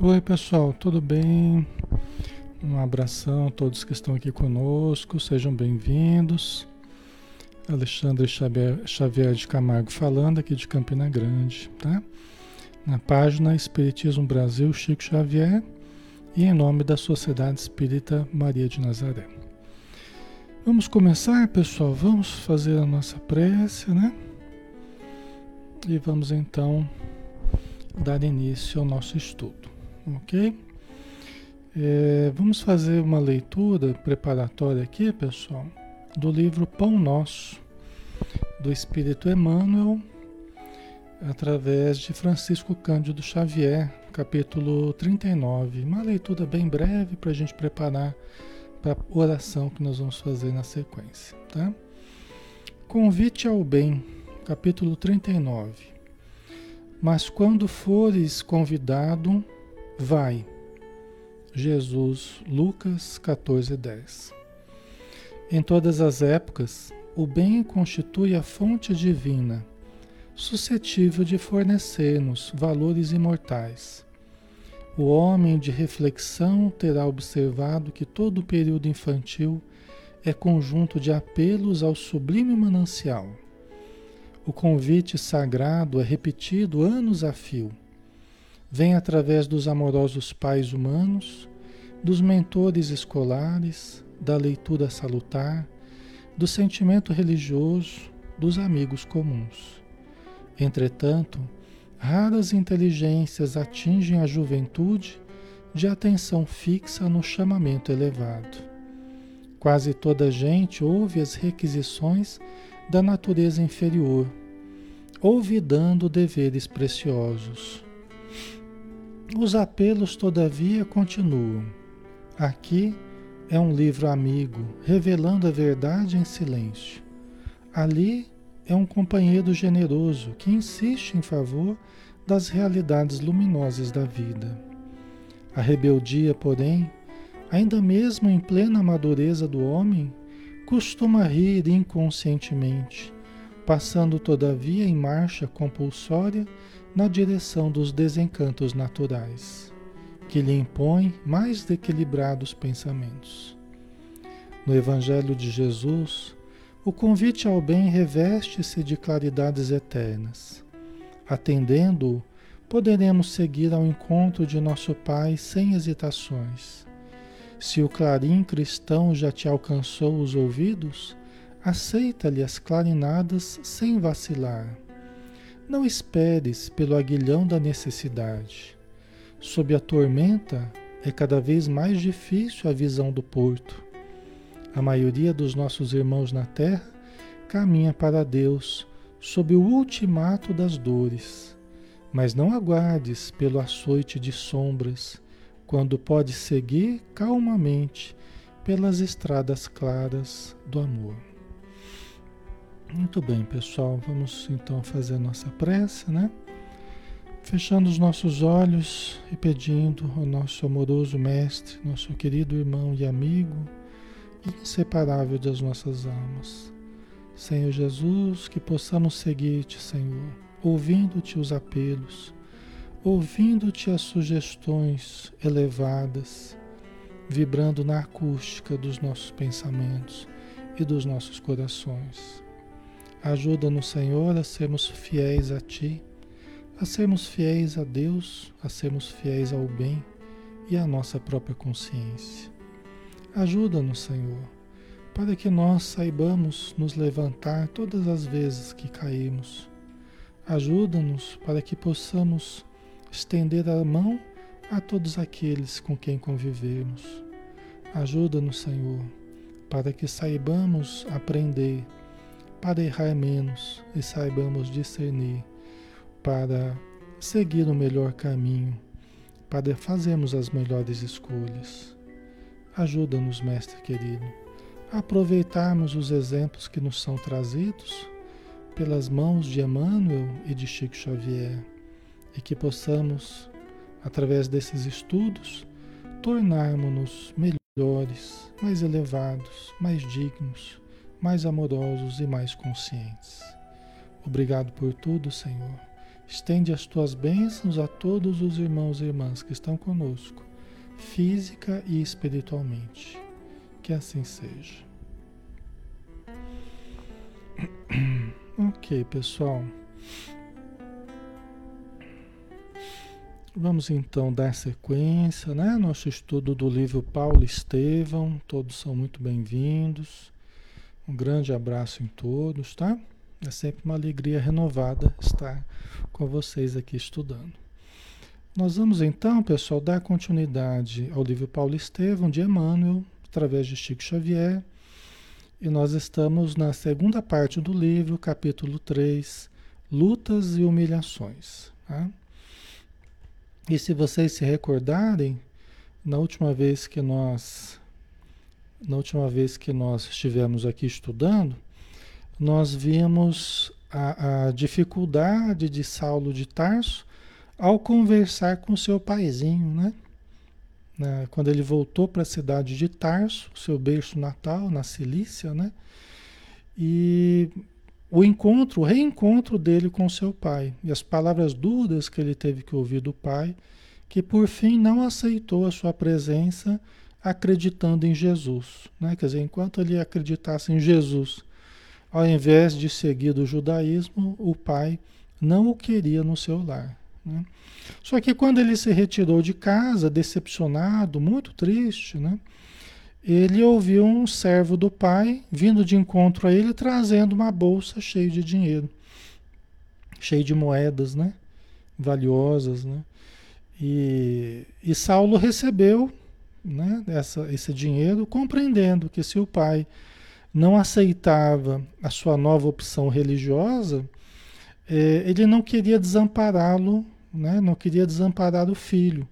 Oi, pessoal, tudo bem? Um abração a todos que estão aqui conosco, sejam bem-vindos. Alexandre Xavier de Camargo falando aqui de Campina Grande, tá? Na página Espiritismo Brasil Chico Xavier e em nome da Sociedade Espírita Maria de Nazaré. Vamos começar, pessoal? Vamos fazer a nossa prece, né? E vamos então dar início ao nosso estudo ok? É, vamos fazer uma leitura preparatória aqui, pessoal, do livro Pão Nosso, do Espírito Emmanuel, através de Francisco Cândido Xavier, capítulo 39. Uma leitura bem breve para a gente preparar para a oração que nós vamos fazer na sequência, tá? Convite ao bem, capítulo 39. Mas quando fores convidado, Vai. Jesus, Lucas 14, 10. Em todas as épocas, o bem constitui a fonte divina, suscetível de fornecer-nos valores imortais. O homem de reflexão terá observado que todo o período infantil é conjunto de apelos ao sublime manancial. O convite sagrado é repetido anos a fio vem através dos amorosos pais humanos, dos mentores escolares, da leitura salutar, do sentimento religioso, dos amigos comuns. Entretanto, raras inteligências atingem a juventude de atenção fixa no chamamento elevado. Quase toda gente ouve as requisições da natureza inferior, olvidando deveres preciosos. Os apelos, todavia, continuam. Aqui é um livro amigo, revelando a verdade em silêncio. Ali é um companheiro generoso que insiste em favor das realidades luminosas da vida. A rebeldia, porém, ainda mesmo em plena madureza do homem, costuma rir inconscientemente, passando todavia em marcha compulsória na direção dos desencantos naturais, que lhe impõem mais equilibrados pensamentos. No Evangelho de Jesus, o convite ao bem reveste-se de claridades eternas. Atendendo-o, poderemos seguir ao encontro de nosso Pai sem hesitações. Se o clarim cristão já te alcançou os ouvidos, aceita-lhe as clarinadas sem vacilar não esperes pelo aguilhão da necessidade. Sob a tormenta é cada vez mais difícil a visão do porto. A maioria dos nossos irmãos na terra caminha para Deus sob o ultimato das dores. Mas não aguardes pelo açoite de sombras, quando podes seguir calmamente pelas estradas claras do amor. Muito bem, pessoal. Vamos então fazer a nossa prece, né? Fechando os nossos olhos e pedindo ao nosso amoroso Mestre, nosso querido irmão e amigo, inseparável das nossas almas. Senhor Jesus, que possamos seguir-te, Senhor, ouvindo-te os apelos, ouvindo-te as sugestões elevadas, vibrando na acústica dos nossos pensamentos e dos nossos corações. Ajuda-nos, Senhor, a sermos fiéis a Ti, a sermos fiéis a Deus, a sermos fiéis ao bem e à nossa própria consciência. Ajuda-nos, Senhor, para que nós saibamos nos levantar todas as vezes que caímos. Ajuda-nos para que possamos estender a mão a todos aqueles com quem convivemos. Ajuda-nos, Senhor, para que saibamos aprender para errar menos e saibamos discernir, para seguir o melhor caminho, para fazermos as melhores escolhas. Ajuda-nos, Mestre querido, a aproveitarmos os exemplos que nos são trazidos pelas mãos de Emmanuel e de Chico Xavier e que possamos, através desses estudos, tornarmos-nos melhores, mais elevados, mais dignos mais amorosos e mais conscientes. Obrigado por tudo, Senhor, Estende as tuas bênçãos a todos os irmãos e irmãs que estão conosco, física e espiritualmente. Que assim seja. Ok, pessoal. Vamos então dar sequência, né? Nosso estudo do livro Paulo Estevão. Todos são muito bem-vindos. Um grande abraço em todos, tá? É sempre uma alegria renovada estar com vocês aqui estudando. Nós vamos então, pessoal, dar continuidade ao livro Paulo Estevão de Emmanuel, através de Chico Xavier. E nós estamos na segunda parte do livro, capítulo 3, Lutas e Humilhações. Tá? E se vocês se recordarem, na última vez que nós na última vez que nós estivemos aqui estudando, nós vimos a, a dificuldade de Saulo de Tarso ao conversar com seu paizinho, né? Quando ele voltou para a cidade de Tarso, seu berço natal, na Cilícia, né? E o encontro, o reencontro dele com seu pai e as palavras duras que ele teve que ouvir do pai, que por fim não aceitou a sua presença acreditando em Jesus, né? Quer dizer, enquanto ele acreditasse em Jesus ao invés de seguir do judaísmo, o pai não o queria no seu lar. Né? Só que quando ele se retirou de casa, decepcionado, muito triste, né? ele ouviu um servo do pai vindo de encontro a ele trazendo uma bolsa cheia de dinheiro, cheia de moedas, né? valiosas, né? E, e Saulo recebeu né, essa, esse dinheiro, compreendendo que se o pai não aceitava a sua nova opção religiosa, é, ele não queria desampará-lo, né? não queria desamparar o filho.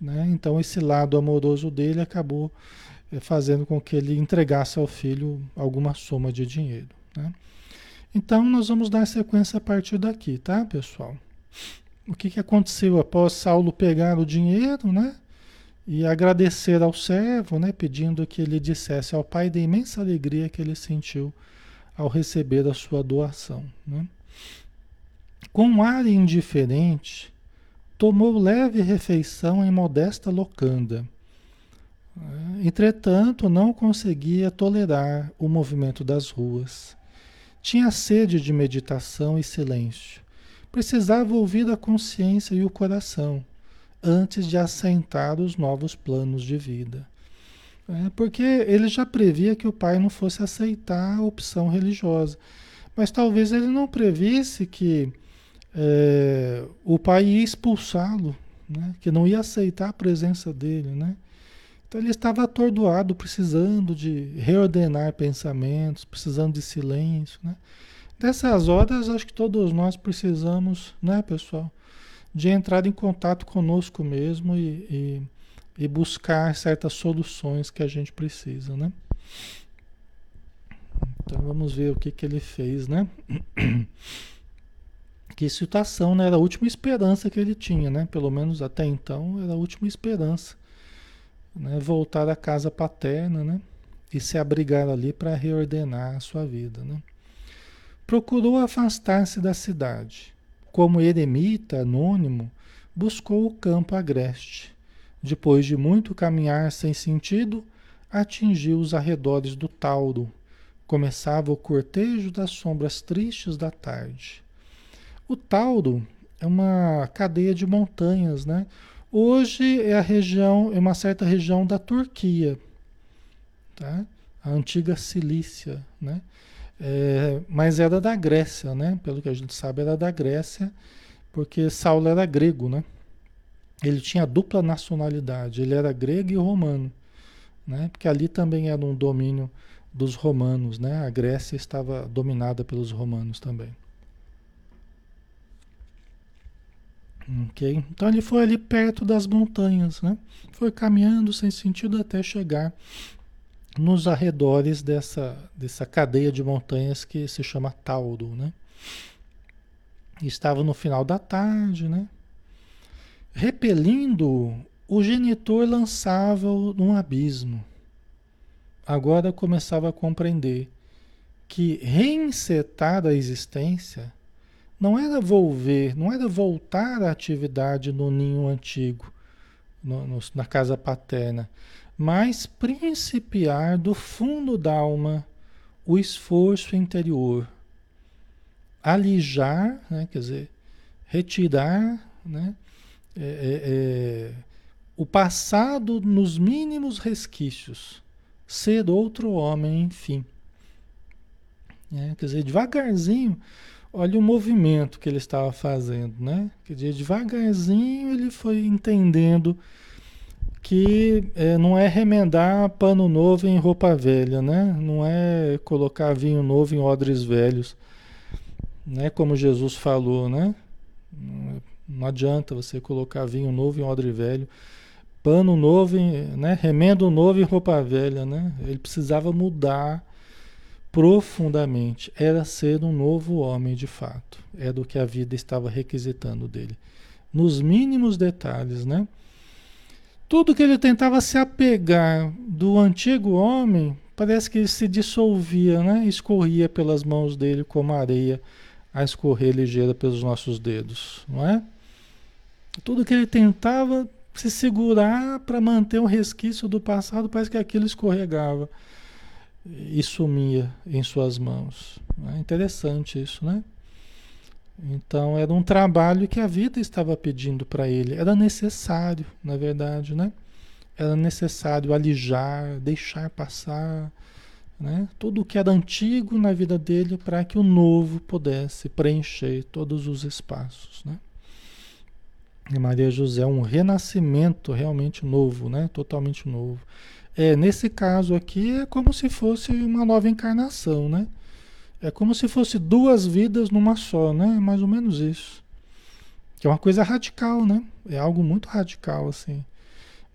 Né? Então, esse lado amoroso dele acabou é, fazendo com que ele entregasse ao filho alguma soma de dinheiro. Né? Então, nós vamos dar sequência a partir daqui, tá, pessoal? O que, que aconteceu após Saulo pegar o dinheiro, né? E agradecer ao servo, né, pedindo que ele dissesse ao pai da imensa alegria que ele sentiu ao receber a sua doação. Né. Com um ar indiferente, tomou leve refeição em modesta locanda. Entretanto, não conseguia tolerar o movimento das ruas. Tinha sede de meditação e silêncio. Precisava ouvir a consciência e o coração antes de assentar os novos planos de vida. É, porque ele já previa que o pai não fosse aceitar a opção religiosa. Mas talvez ele não previsse que é, o pai ia expulsá-lo, né? que não ia aceitar a presença dele. Né? Então ele estava atordoado, precisando de reordenar pensamentos, precisando de silêncio. Né? Dessas horas, acho que todos nós precisamos, né, pessoal? De entrar em contato conosco mesmo e, e, e buscar certas soluções que a gente precisa, né? Então vamos ver o que, que ele fez, né? Que situação, né? Era a última esperança que ele tinha, né? Pelo menos até então era a última esperança. Né? Voltar à casa paterna, né? E se abrigar ali para reordenar a sua vida, né? Procurou afastar-se da cidade como eremita anônimo, buscou o campo agreste. Depois de muito caminhar sem sentido, atingiu os arredores do Tauro. Começava o cortejo das sombras tristes da tarde. O Tauro é uma cadeia de montanhas, né? Hoje é a região, é uma certa região da Turquia, tá? A antiga Cilícia, né? É, mas era da Grécia, né? Pelo que a gente sabe, era da Grécia, porque Saulo era grego, né? Ele tinha dupla nacionalidade, ele era grego e romano, né? Porque ali também era um domínio dos romanos, né? A Grécia estava dominada pelos romanos também. Ok? Então ele foi ali perto das montanhas, né? Foi caminhando sem sentido até chegar nos arredores dessa, dessa cadeia de montanhas que se chama Tauro, né? Estava no final da tarde, né? Repelindo, o genitor lançava-o num abismo. Agora começava a compreender que reinsetar a existência não era volver, não era voltar à atividade no ninho antigo, no, no, na casa paterna, mas principiar do fundo da alma o esforço interior, alijar, né, quer dizer, retirar né, é, é, é, o passado nos mínimos resquícios, ser outro homem, enfim. É, quer dizer, devagarzinho, olha o movimento que ele estava fazendo, né? Quer dizer, devagarzinho ele foi entendendo que é, não é remendar pano novo em roupa velha, né? Não é colocar vinho novo em odres velhos, né? Como Jesus falou, né? Não adianta você colocar vinho novo em odre velho, pano novo, em, né? Remendo novo em roupa velha, né? Ele precisava mudar profundamente. Era ser um novo homem de fato. Era o que a vida estava requisitando dele. Nos mínimos detalhes, né? Tudo que ele tentava se apegar do antigo homem, parece que se dissolvia, né? Escorria pelas mãos dele como areia a escorrer ligeira pelos nossos dedos, não é? Tudo que ele tentava se segurar para manter um resquício do passado, parece que aquilo escorregava e sumia em suas mãos. É interessante isso, né? Então era um trabalho que a vida estava pedindo para ele. Era necessário, na verdade, né? Era necessário alijar, deixar passar, né? Tudo o que era antigo na vida dele para que o novo pudesse preencher todos os espaços, né? E Maria José é um renascimento realmente novo, né? Totalmente novo. É, nesse caso aqui é como se fosse uma nova encarnação, né? É como se fosse duas vidas numa só, né? Mais ou menos isso. Que é uma coisa radical, né? É algo muito radical, assim.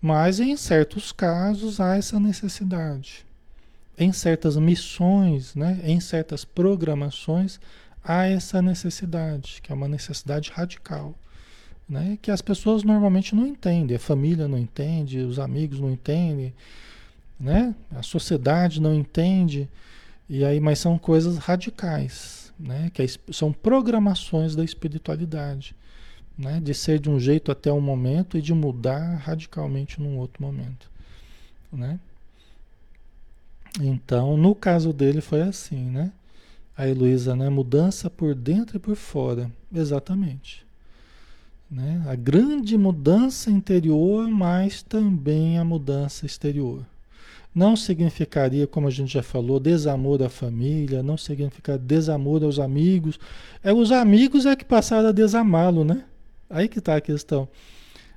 Mas em certos casos há essa necessidade. Em certas missões, né? em certas programações, há essa necessidade, que é uma necessidade radical. Né? Que as pessoas normalmente não entendem, a família não entende, os amigos não entendem, né? a sociedade não entende. E aí, mas são coisas radicais, né? Que são programações da espiritualidade, né? De ser de um jeito até um momento e de mudar radicalmente num outro momento, né? Então, no caso dele foi assim, né? A Heloísa, né? Mudança por dentro e por fora, exatamente. Né? A grande mudança interior, mas também a mudança exterior. Não significaria, como a gente já falou, desamor à família, não significa desamor aos amigos. É os amigos é que passaram a desamá-lo, né? Aí que está a questão.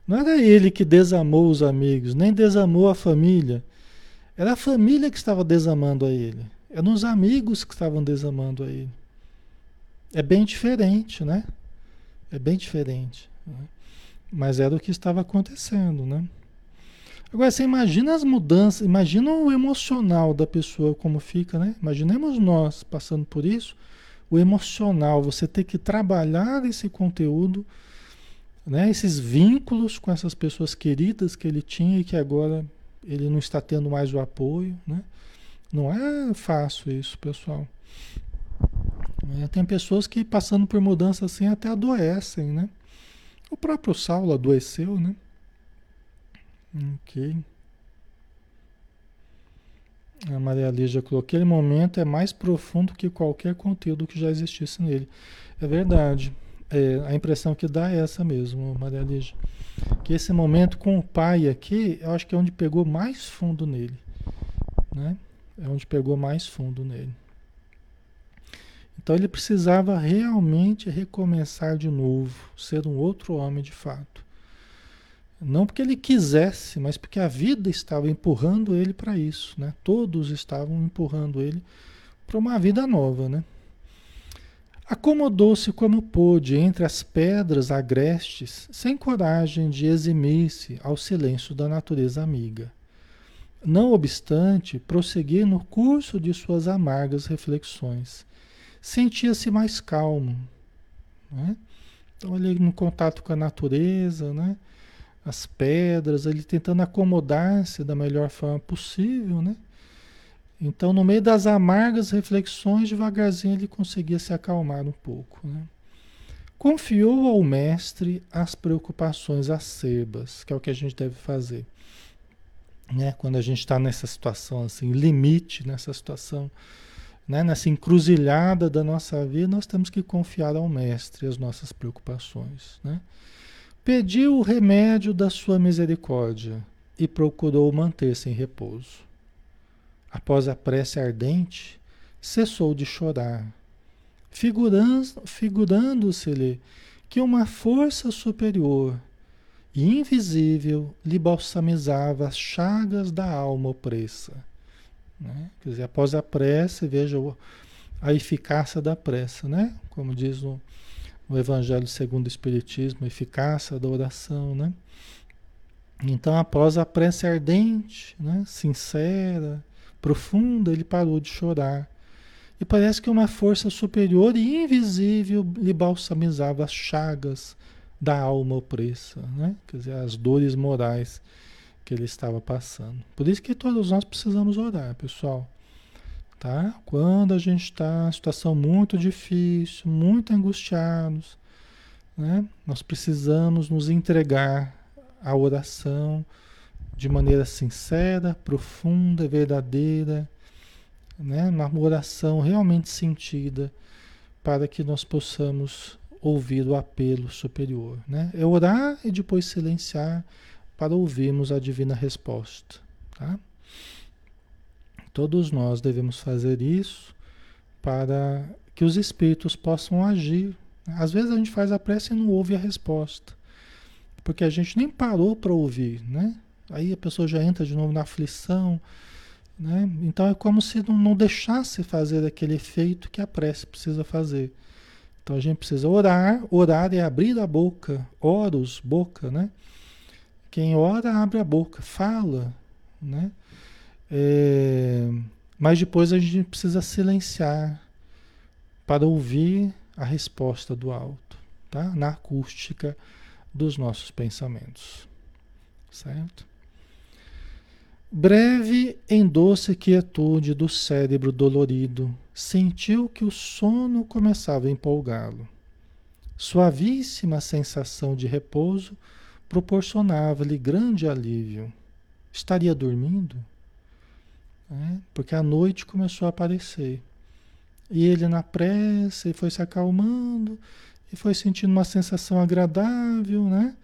Não era ele que desamou os amigos, nem desamou a família. Era a família que estava desamando a ele. Eram os amigos que estavam desamando a ele. É bem diferente, né? É bem diferente. Né? Mas era o que estava acontecendo, né? Agora, você imagina as mudanças, imagina o emocional da pessoa como fica, né? Imaginemos nós passando por isso, o emocional, você ter que trabalhar esse conteúdo, né? Esses vínculos com essas pessoas queridas que ele tinha e que agora ele não está tendo mais o apoio, né? Não é fácil isso, pessoal. É, tem pessoas que passando por mudança assim até adoecem, né? O próprio Saulo adoeceu, né? Ok. A Maria Lígia colocou: aquele momento é mais profundo que qualquer conteúdo que já existisse nele. É verdade. É, a impressão que dá é essa mesmo, Maria Lígia. Que esse momento com o pai aqui, eu acho que é onde pegou mais fundo nele. Né? É onde pegou mais fundo nele. Então ele precisava realmente recomeçar de novo, ser um outro homem de fato. Não porque ele quisesse, mas porque a vida estava empurrando ele para isso, né? Todos estavam empurrando ele para uma vida nova, né? Acomodou-se como pôde entre as pedras agrestes, sem coragem de eximir-se ao silêncio da natureza amiga. Não obstante, prosseguir no curso de suas amargas reflexões. Sentia-se mais calmo. Né? Então, ele no contato com a natureza, né? As pedras, ele tentando acomodar-se da melhor forma possível, né? Então, no meio das amargas reflexões, devagarzinho ele conseguia se acalmar um pouco, né? confiou ao mestre as preocupações acerbas, que é o que a gente deve fazer. Né? Quando a gente está nessa situação assim, limite nessa situação, né? nessa encruzilhada da nossa vida, nós temos que confiar ao mestre as nossas preocupações. Né? Pediu o remédio da sua misericórdia e procurou manter-se em repouso. Após a prece ardente, cessou de chorar figurando-se-lhe que uma força superior e invisível lhe balsamizava as chagas da alma opressa. Né? Quer dizer, após a prece, veja a eficácia da prece, né? Como diz o, o Evangelho segundo o Espiritismo, a eficácia da oração, né? Então, após a prece ardente, né? sincera, profunda, ele parou de chorar e parece que uma força superior e invisível lhe balsamizava as chagas da alma opressa, né? quer dizer, as dores morais que ele estava passando. Por isso que todos nós precisamos orar, pessoal. Tá? Quando a gente está em situação muito difícil, muito angustiados, né? nós precisamos nos entregar à oração de maneira sincera, profunda, verdadeira né? uma oração realmente sentida para que nós possamos ouvir o apelo superior. Né? É orar e depois silenciar para ouvirmos a divina resposta. Tá? Todos nós devemos fazer isso para que os espíritos possam agir. Às vezes a gente faz a prece e não ouve a resposta, porque a gente nem parou para ouvir, né? Aí a pessoa já entra de novo na aflição, né? Então é como se não, não deixasse fazer aquele efeito que a prece precisa fazer. Então a gente precisa orar, orar é abrir a boca, oros, boca, né? Quem ora abre a boca, fala, né? É, mas depois a gente precisa silenciar para ouvir a resposta do alto, tá? Na acústica dos nossos pensamentos, certo? Breve em doce quietude do cérebro dolorido, sentiu que o sono começava a empolgá-lo. Suavíssima sensação de repouso proporcionava-lhe grande alívio. Estaria dormindo? É, porque a noite começou a aparecer. E ele, na pressa, foi se acalmando e foi sentindo uma sensação agradável, né?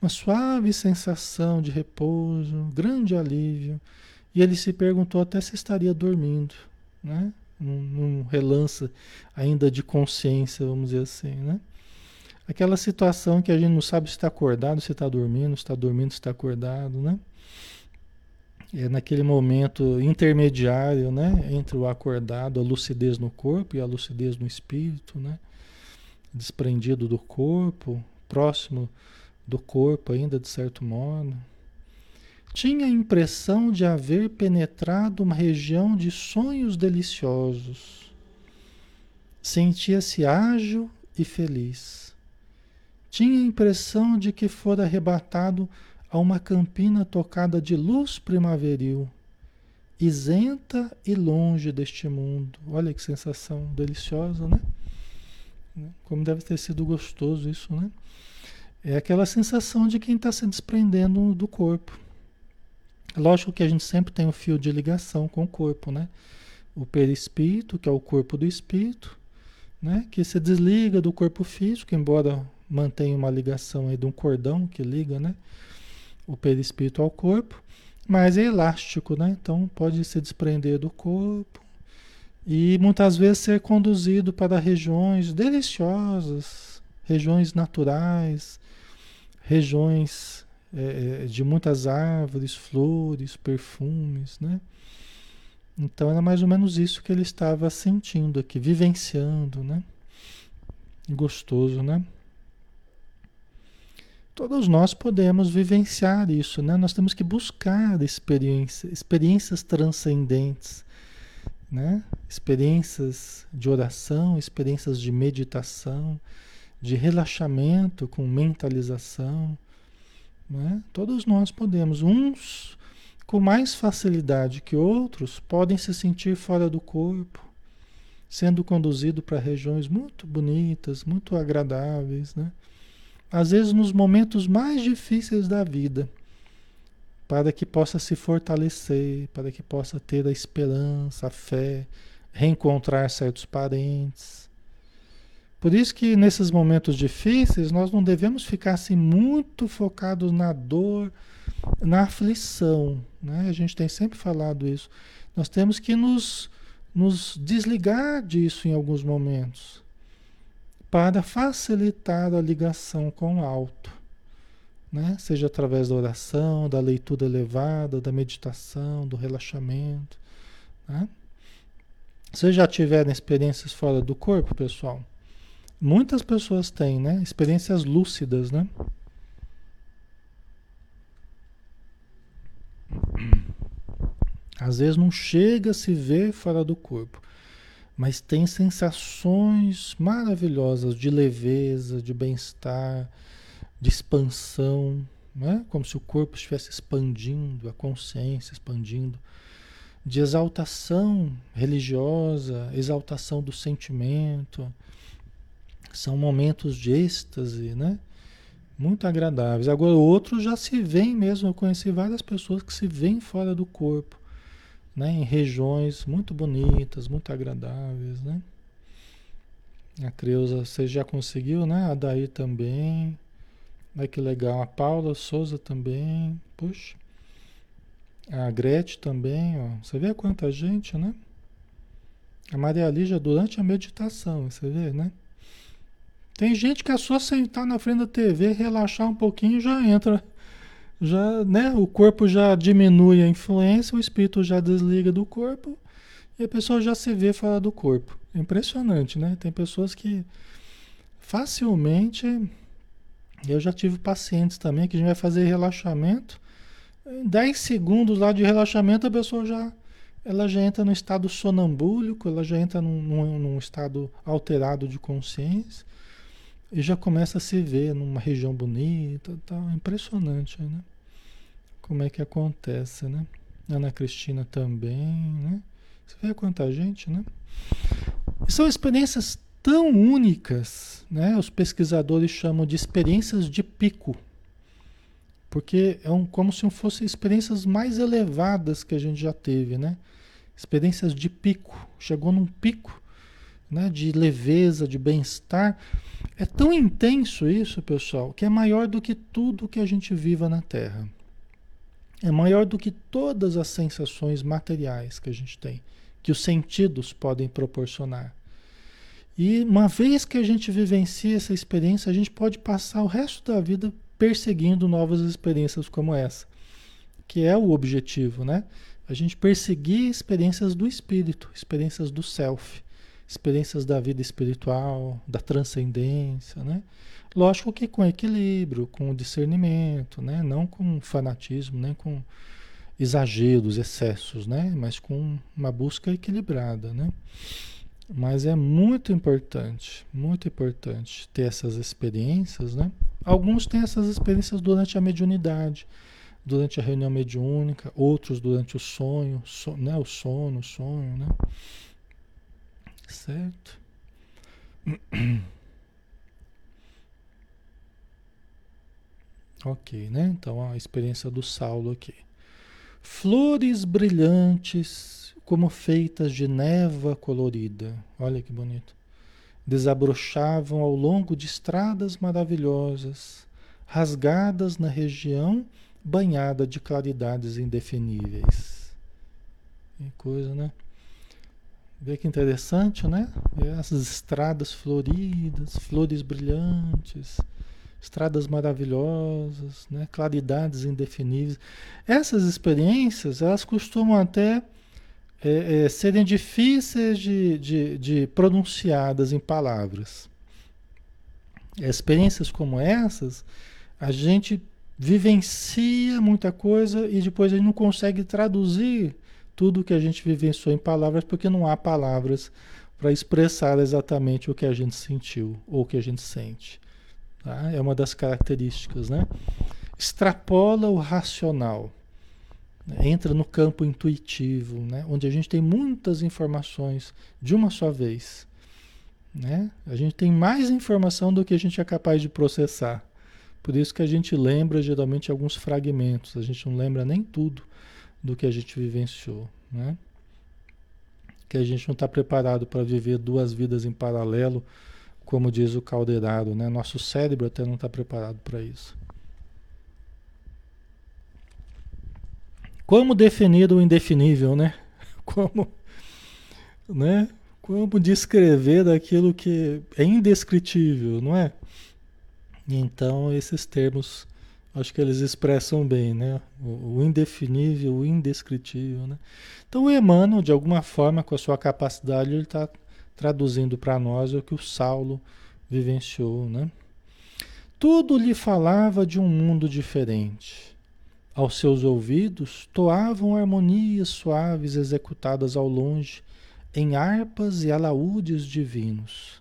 uma suave sensação de repouso, grande alívio. E ele se perguntou até se estaria dormindo, né? Num, num relance ainda de consciência, vamos dizer assim, né? Aquela situação que a gente não sabe se está acordado, se está dormindo, se está dormindo, se está acordado, né? É naquele momento intermediário, né? Entre o acordado, a lucidez no corpo e a lucidez no espírito, né? Desprendido do corpo, próximo do corpo ainda de certo modo. Tinha a impressão de haver penetrado uma região de sonhos deliciosos. Sentia-se ágil e feliz. Tinha a impressão de que fora arrebatado a uma campina tocada de luz primaveril, isenta e longe deste mundo. Olha que sensação deliciosa, né? Como deve ter sido gostoso isso, né? É aquela sensação de quem está se desprendendo do corpo. Lógico que a gente sempre tem o um fio de ligação com o corpo, né? O perispírito, que é o corpo do espírito, né? Que se desliga do corpo físico, embora mantenha uma ligação aí de um cordão que liga, né? O perispírito ao corpo, mas é elástico, né? Então pode se desprender do corpo e muitas vezes ser conduzido para regiões deliciosas, regiões naturais, regiões é, é, de muitas árvores, flores, perfumes, né? Então era mais ou menos isso que ele estava sentindo aqui, vivenciando, né? Gostoso, né? Todos nós podemos vivenciar isso, né? Nós temos que buscar experiência, experiências transcendentes, né? Experiências de oração, experiências de meditação, de relaxamento com mentalização. Né? Todos nós podemos, uns com mais facilidade que outros, podem se sentir fora do corpo, sendo conduzido para regiões muito bonitas, muito agradáveis, né? Às vezes nos momentos mais difíceis da vida, para que possa se fortalecer, para que possa ter a esperança, a fé, reencontrar certos parentes. Por isso que nesses momentos difíceis nós não devemos ficar assim muito focados na dor, na aflição, né? A gente tem sempre falado isso. Nós temos que nos, nos desligar disso em alguns momentos para facilitar a ligação com o alto, né? Seja através da oração, da leitura elevada, da meditação, do relaxamento, né? Vocês já tiveram experiências fora do corpo, pessoal? Muitas pessoas têm, né? Experiências lúcidas, né? Às vezes não chega a se ver fora do corpo, mas tem sensações maravilhosas de leveza, de bem-estar, de expansão, né? como se o corpo estivesse expandindo, a consciência expandindo, de exaltação religiosa, exaltação do sentimento. São momentos de êxtase, né? Muito agradáveis. Agora, outros já se veem mesmo. Eu conheci várias pessoas que se veem fora do corpo né, em regiões muito bonitas, muito agradáveis, né? A Creuza, você já conseguiu, né? A Daí também. Olha que legal. A Paula Souza também. Puxa. A Gretchen também, ó. Você vê quanta gente, né? A Maria Lígia durante a meditação, você vê, né? Tem gente que é só sentar na frente da TV, relaxar um pouquinho já entra já, né, o corpo já diminui a influência, o espírito já desliga do corpo e a pessoa já se vê fora do corpo. É impressionante, né? Tem pessoas que facilmente eu já tive pacientes também que a gente vai fazer relaxamento. Em 10 segundos lá de relaxamento, a pessoa já ela já entra no estado sonambúlico, ela já entra num, num, num estado alterado de consciência e já começa a se ver numa região bonita, tá impressionante, né? Como é que acontece, né? Ana Cristina também, né? Você vê quanta gente, né? E são experiências tão únicas, né? Os pesquisadores chamam de experiências de pico, porque é um, como se fossem experiências mais elevadas que a gente já teve, né? Experiências de pico, chegou num pico, né? De leveza, de bem-estar é tão intenso isso, pessoal, que é maior do que tudo que a gente viva na Terra. É maior do que todas as sensações materiais que a gente tem, que os sentidos podem proporcionar. E uma vez que a gente vivencia essa experiência, a gente pode passar o resto da vida perseguindo novas experiências como essa, que é o objetivo, né? A gente perseguir experiências do espírito, experiências do self experiências da vida espiritual, da transcendência, né? Lógico que com equilíbrio, com discernimento, né? Não com fanatismo, nem com exageros, excessos, né? Mas com uma busca equilibrada, né? Mas é muito importante, muito importante ter essas experiências, né? Alguns têm essas experiências durante a mediunidade, durante a reunião mediúnica, outros durante o sonho, so, né? O sono, o sonho, né? Certo? Ok, né? Então a experiência do Saulo aqui. Flores brilhantes, como feitas de neva colorida. Olha que bonito. Desabrochavam ao longo de estradas maravilhosas, rasgadas na região banhada de claridades indefiníveis. Que coisa, né? Vê que interessante, né? Essas estradas floridas, flores brilhantes, estradas maravilhosas, né? claridades indefiníveis. Essas experiências, elas costumam até é, é, serem difíceis de, de, de pronunciadas em palavras. Experiências como essas, a gente vivencia muita coisa e depois a gente não consegue traduzir tudo que a gente vivenciou em palavras, porque não há palavras para expressar exatamente o que a gente sentiu ou o que a gente sente. Tá? É uma das características, né? Extrapola o racional. entra no campo intuitivo, né? onde a gente tem muitas informações de uma só vez. Né? A gente tem mais informação do que a gente é capaz de processar. Por isso que a gente lembra geralmente alguns fragmentos, a gente não lembra nem tudo do que a gente vivenciou. Né? Que a gente não está preparado para viver duas vidas em paralelo, como diz o caldeirado. Né? Nosso cérebro até não está preparado para isso. Como definir o indefinível, né? Como, né? Como descrever aquilo que é indescritível, não é? Então, esses termos, acho que eles expressam bem, né? O, o indefinível, o indescritível, né? Então, o Emmanuel, de alguma forma, com a sua capacidade, ele está traduzindo para nós o que o Saulo vivenciou, né? Tudo lhe falava de um mundo diferente aos seus ouvidos toavam harmonias suaves executadas ao longe em harpas e alaúdes divinos.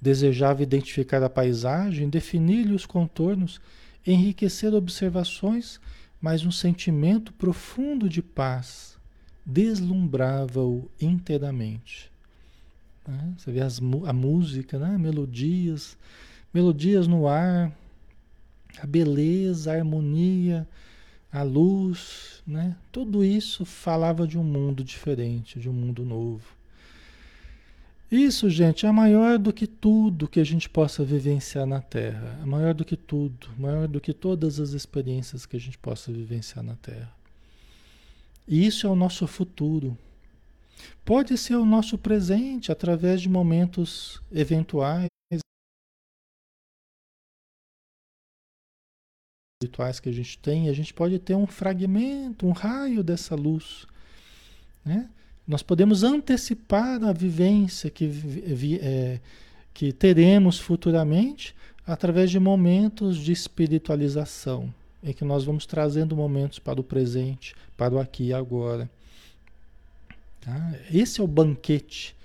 Desejava identificar a paisagem, definir-lhe os contornos, enriquecer observações, mas um sentimento profundo de paz deslumbrava-o inteiramente. Né? Você vê as, a música, né? melodias, melodias no ar, a beleza, a harmonia, a luz, né? Tudo isso falava de um mundo diferente, de um mundo novo. Isso, gente, é maior do que tudo que a gente possa vivenciar na Terra. É maior do que tudo, maior do que todas as experiências que a gente possa vivenciar na Terra. E isso é o nosso futuro. Pode ser o nosso presente através de momentos eventuais espirituais que a gente tem, a gente pode ter um fragmento, um raio dessa luz. Né? Nós podemos antecipar a vivência que, é, que teremos futuramente através de momentos de espiritualização, em que nós vamos trazendo momentos para o presente, para o aqui e agora. Tá? Esse é o banquete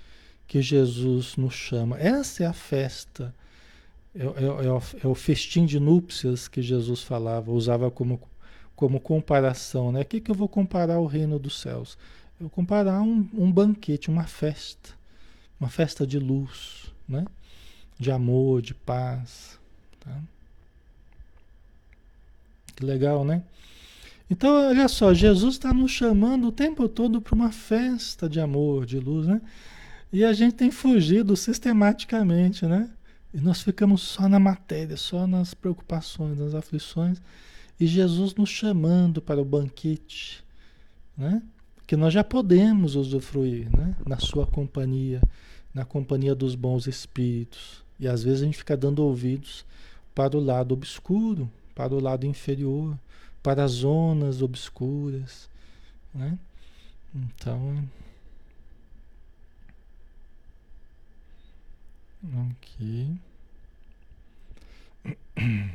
que Jesus nos chama, essa é a festa é, é, é, o, é, o, festim de núpcias que Jesus falava, usava como, como comparação. Né? O que, que eu vou comparar o reino dos céus? Eu comparar um, um banquete, uma festa, uma festa de luz, né? de amor, de paz. Tá? Que legal, né? Então, olha só, Jesus está nos chamando o tempo todo para uma festa de amor, de luz, né? E a gente tem fugido sistematicamente, né? E nós ficamos só na matéria, só nas preocupações, nas aflições, e Jesus nos chamando para o banquete, né? que nós já podemos usufruir né? na sua companhia, na companhia dos bons espíritos. E às vezes a gente fica dando ouvidos para o lado obscuro, para o lado inferior, para as zonas obscuras. Né? Então, Ok.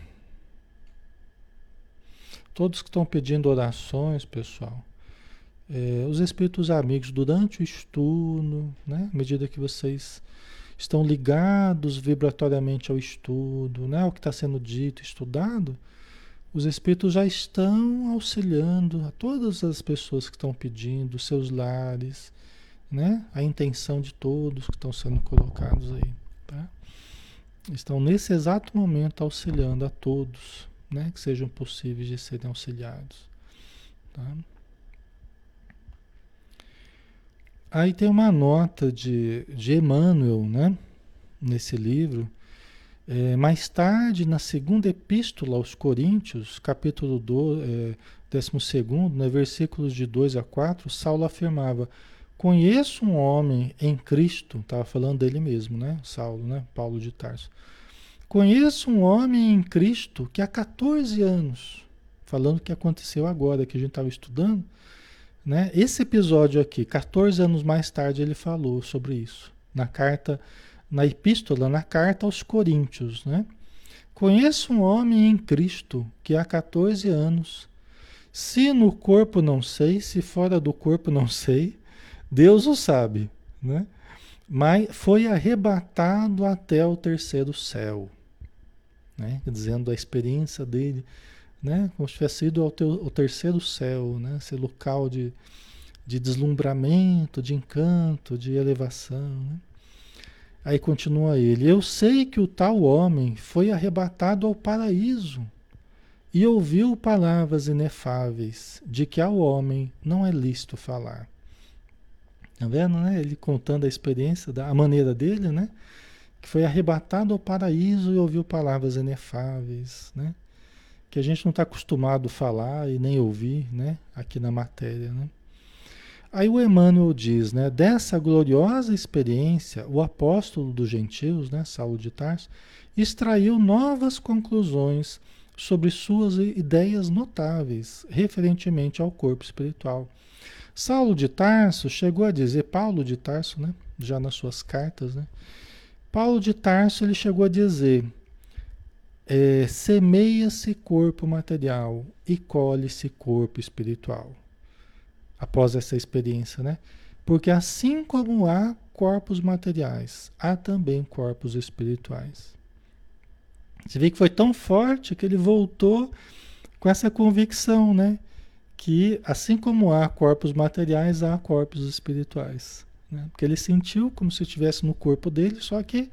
Todos que estão pedindo orações, pessoal, é, os espíritos amigos, durante o estudo, né, à medida que vocês estão ligados vibratoriamente ao estudo, né, ao que está sendo dito, estudado, os espíritos já estão auxiliando a todas as pessoas que estão pedindo, seus lares, né, a intenção de todos que estão sendo colocados aí. Tá? Estão nesse exato momento auxiliando a todos, né, que sejam possíveis de serem auxiliados. Tá? Aí tem uma nota de, de Emmanuel, né, nesse livro. É, mais tarde, na segunda epístola aos Coríntios, capítulo 12, é, 12, né, versículos de 2 a 4, Saulo afirmava: Conheço um homem em Cristo, estava falando dele mesmo, né? Saulo, né? Paulo de Tarso. Conheço um homem em Cristo que há 14 anos, falando o que aconteceu agora, que a gente estava estudando, né? Esse episódio aqui, 14 anos mais tarde, ele falou sobre isso, na carta, na epístola, na carta aos Coríntios, né? Conheço um homem em Cristo que há 14 anos, se no corpo não sei, se fora do corpo não sei, Deus o sabe, né? Mas foi arrebatado até o terceiro céu, né? Dizendo a experiência dele né? Como se tivesse sido ao, teu, terceiro céu, né? Esse local de, de deslumbramento, de encanto, de elevação, né? Aí continua ele: Eu sei que o tal homem foi arrebatado ao paraíso e ouviu palavras inefáveis de que ao homem não é lícito falar. Tá vendo, né? Ele contando a experiência, da, a maneira dele, né? Que foi arrebatado ao paraíso e ouviu palavras inefáveis, né? Que a gente não está acostumado a falar e nem ouvir, né? Aqui na matéria, né? Aí o Emmanuel diz, né? Dessa gloriosa experiência, o apóstolo dos gentios, né? Saulo de Tarso, extraiu novas conclusões sobre suas ideias notáveis referentemente ao corpo espiritual Saulo de Tarso chegou a dizer, Paulo de Tarso, né? Já nas suas cartas, né? Paulo de Tarso ele chegou a dizer: é, semeia-se corpo material e colhe-se corpo espiritual. Após essa experiência, né? Porque assim como há corpos materiais, há também corpos espirituais. Você vê que foi tão forte que ele voltou com essa convicção, né? que assim como há corpos materiais, há corpos espirituais. Né? Porque ele sentiu como se estivesse no corpo dele, só que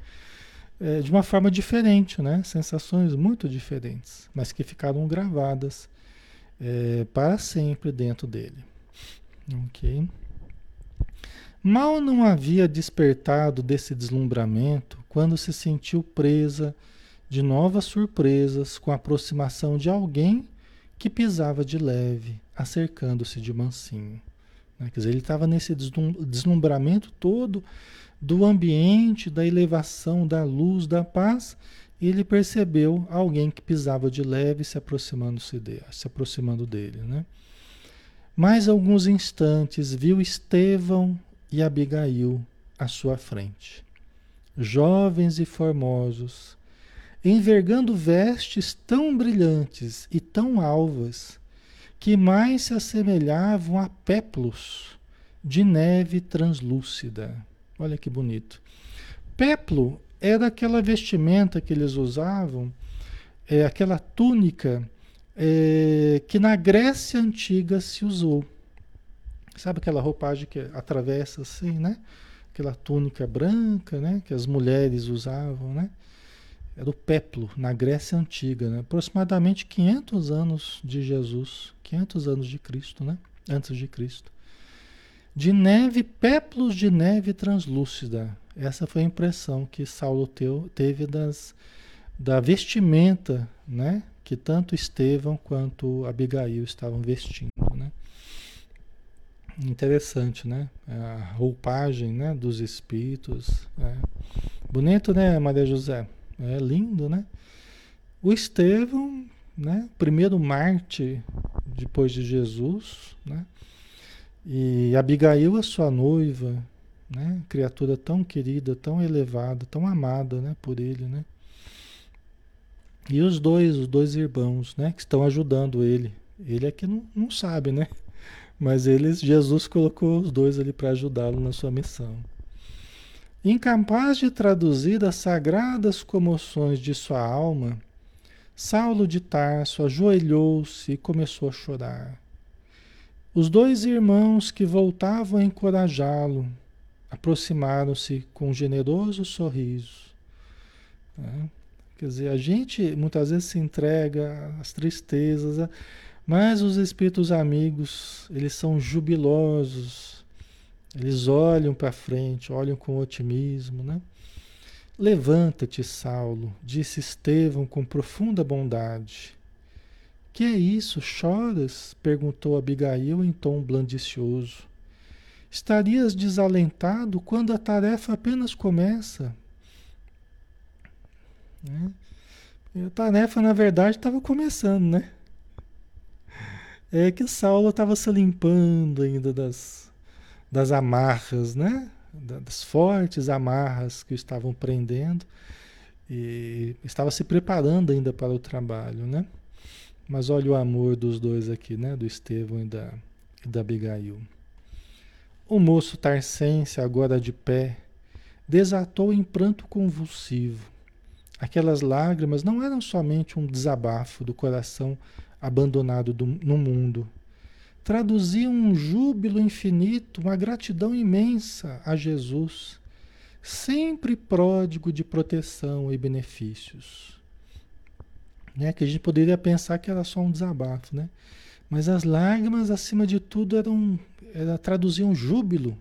é, de uma forma diferente, né? sensações muito diferentes, mas que ficaram gravadas é, para sempre dentro dele. Ok? Mal não havia despertado desse deslumbramento quando se sentiu presa de novas surpresas com a aproximação de alguém que pisava de leve, acercando-se de mansinho. Né? Quer dizer, ele estava nesse deslumbramento todo do ambiente, da elevação, da luz, da paz, e ele percebeu alguém que pisava de leve se aproximando-se dele, se aproximando dele, né? Mais alguns instantes viu Estevão e Abigail à sua frente, jovens e formosos, envergando vestes tão brilhantes e tão alvas que mais se assemelhavam a péplos de neve translúcida. Olha que bonito. Péplo era aquela vestimenta que eles usavam, é, aquela túnica é, que na Grécia antiga se usou. Sabe aquela roupagem que atravessa assim, né? Aquela túnica branca, né? Que as mulheres usavam, né? Era o peplo, na Grécia Antiga, né? aproximadamente 500 anos de Jesus, 500 anos de Cristo, né? antes de Cristo. De neve, peplos de neve translúcida. Essa foi a impressão que Saulo teve das, da vestimenta né? Que tanto Estevão quanto Abigail estavam vestindo. Né? Interessante, né? A roupagem né? dos espíritos. É. Bonito, né, Maria José? É lindo, né? O Estevão, né? Primeiro Marte depois de Jesus, né? E Abigail, a sua noiva, né? Criatura tão querida, tão elevada, tão amada, né? Por ele, né? E os dois, os dois irmãos, né? Que estão ajudando ele. Ele é que não, não sabe, né? Mas eles, Jesus colocou os dois ali para ajudá-lo na sua missão. Incapaz de traduzir as sagradas comoções de sua alma, Saulo de Tarso ajoelhou-se e começou a chorar. Os dois irmãos que voltavam a encorajá-lo aproximaram-se com um generoso sorriso. Né? Quer dizer, a gente muitas vezes se entrega às tristezas, mas os espíritos amigos, eles são jubilosos, eles olham para frente, olham com otimismo, né? Levanta-te, Saulo, disse Estevão com profunda bondade. Que é isso? Choras? perguntou Abigail em tom blandicioso. Estarias desalentado quando a tarefa apenas começa. Né? A tarefa, na verdade, estava começando, né? É que Saulo estava se limpando ainda das, das amarras, né? Das fortes amarras que o estavam prendendo e estava se preparando ainda para o trabalho, né? Mas olha o amor dos dois aqui, né? Do Estevão e da, e da Abigail. O moço tarcense, agora de pé, desatou em pranto convulsivo. Aquelas lágrimas não eram somente um desabafo do coração abandonado do, no mundo. Traduzia um júbilo infinito, uma gratidão imensa a Jesus, sempre pródigo de proteção e benefícios. Né? Que a gente poderia pensar que era só um desabafo, né? Mas as lágrimas, acima de tudo, eram, era, traduziam júbilo.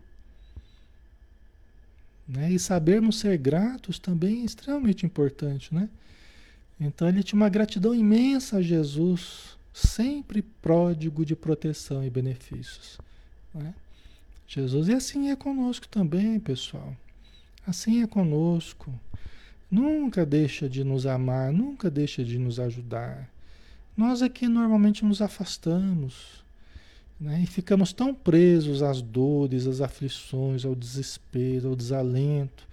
Né? E sabermos ser gratos também é extremamente importante, né? Então ele tinha uma gratidão imensa a Jesus, sempre pródigo de proteção e benefícios. Né? Jesus, e assim é conosco também, pessoal. Assim é conosco. Nunca deixa de nos amar, nunca deixa de nos ajudar. Nós aqui normalmente nos afastamos né? e ficamos tão presos às dores, às aflições, ao desespero, ao desalento,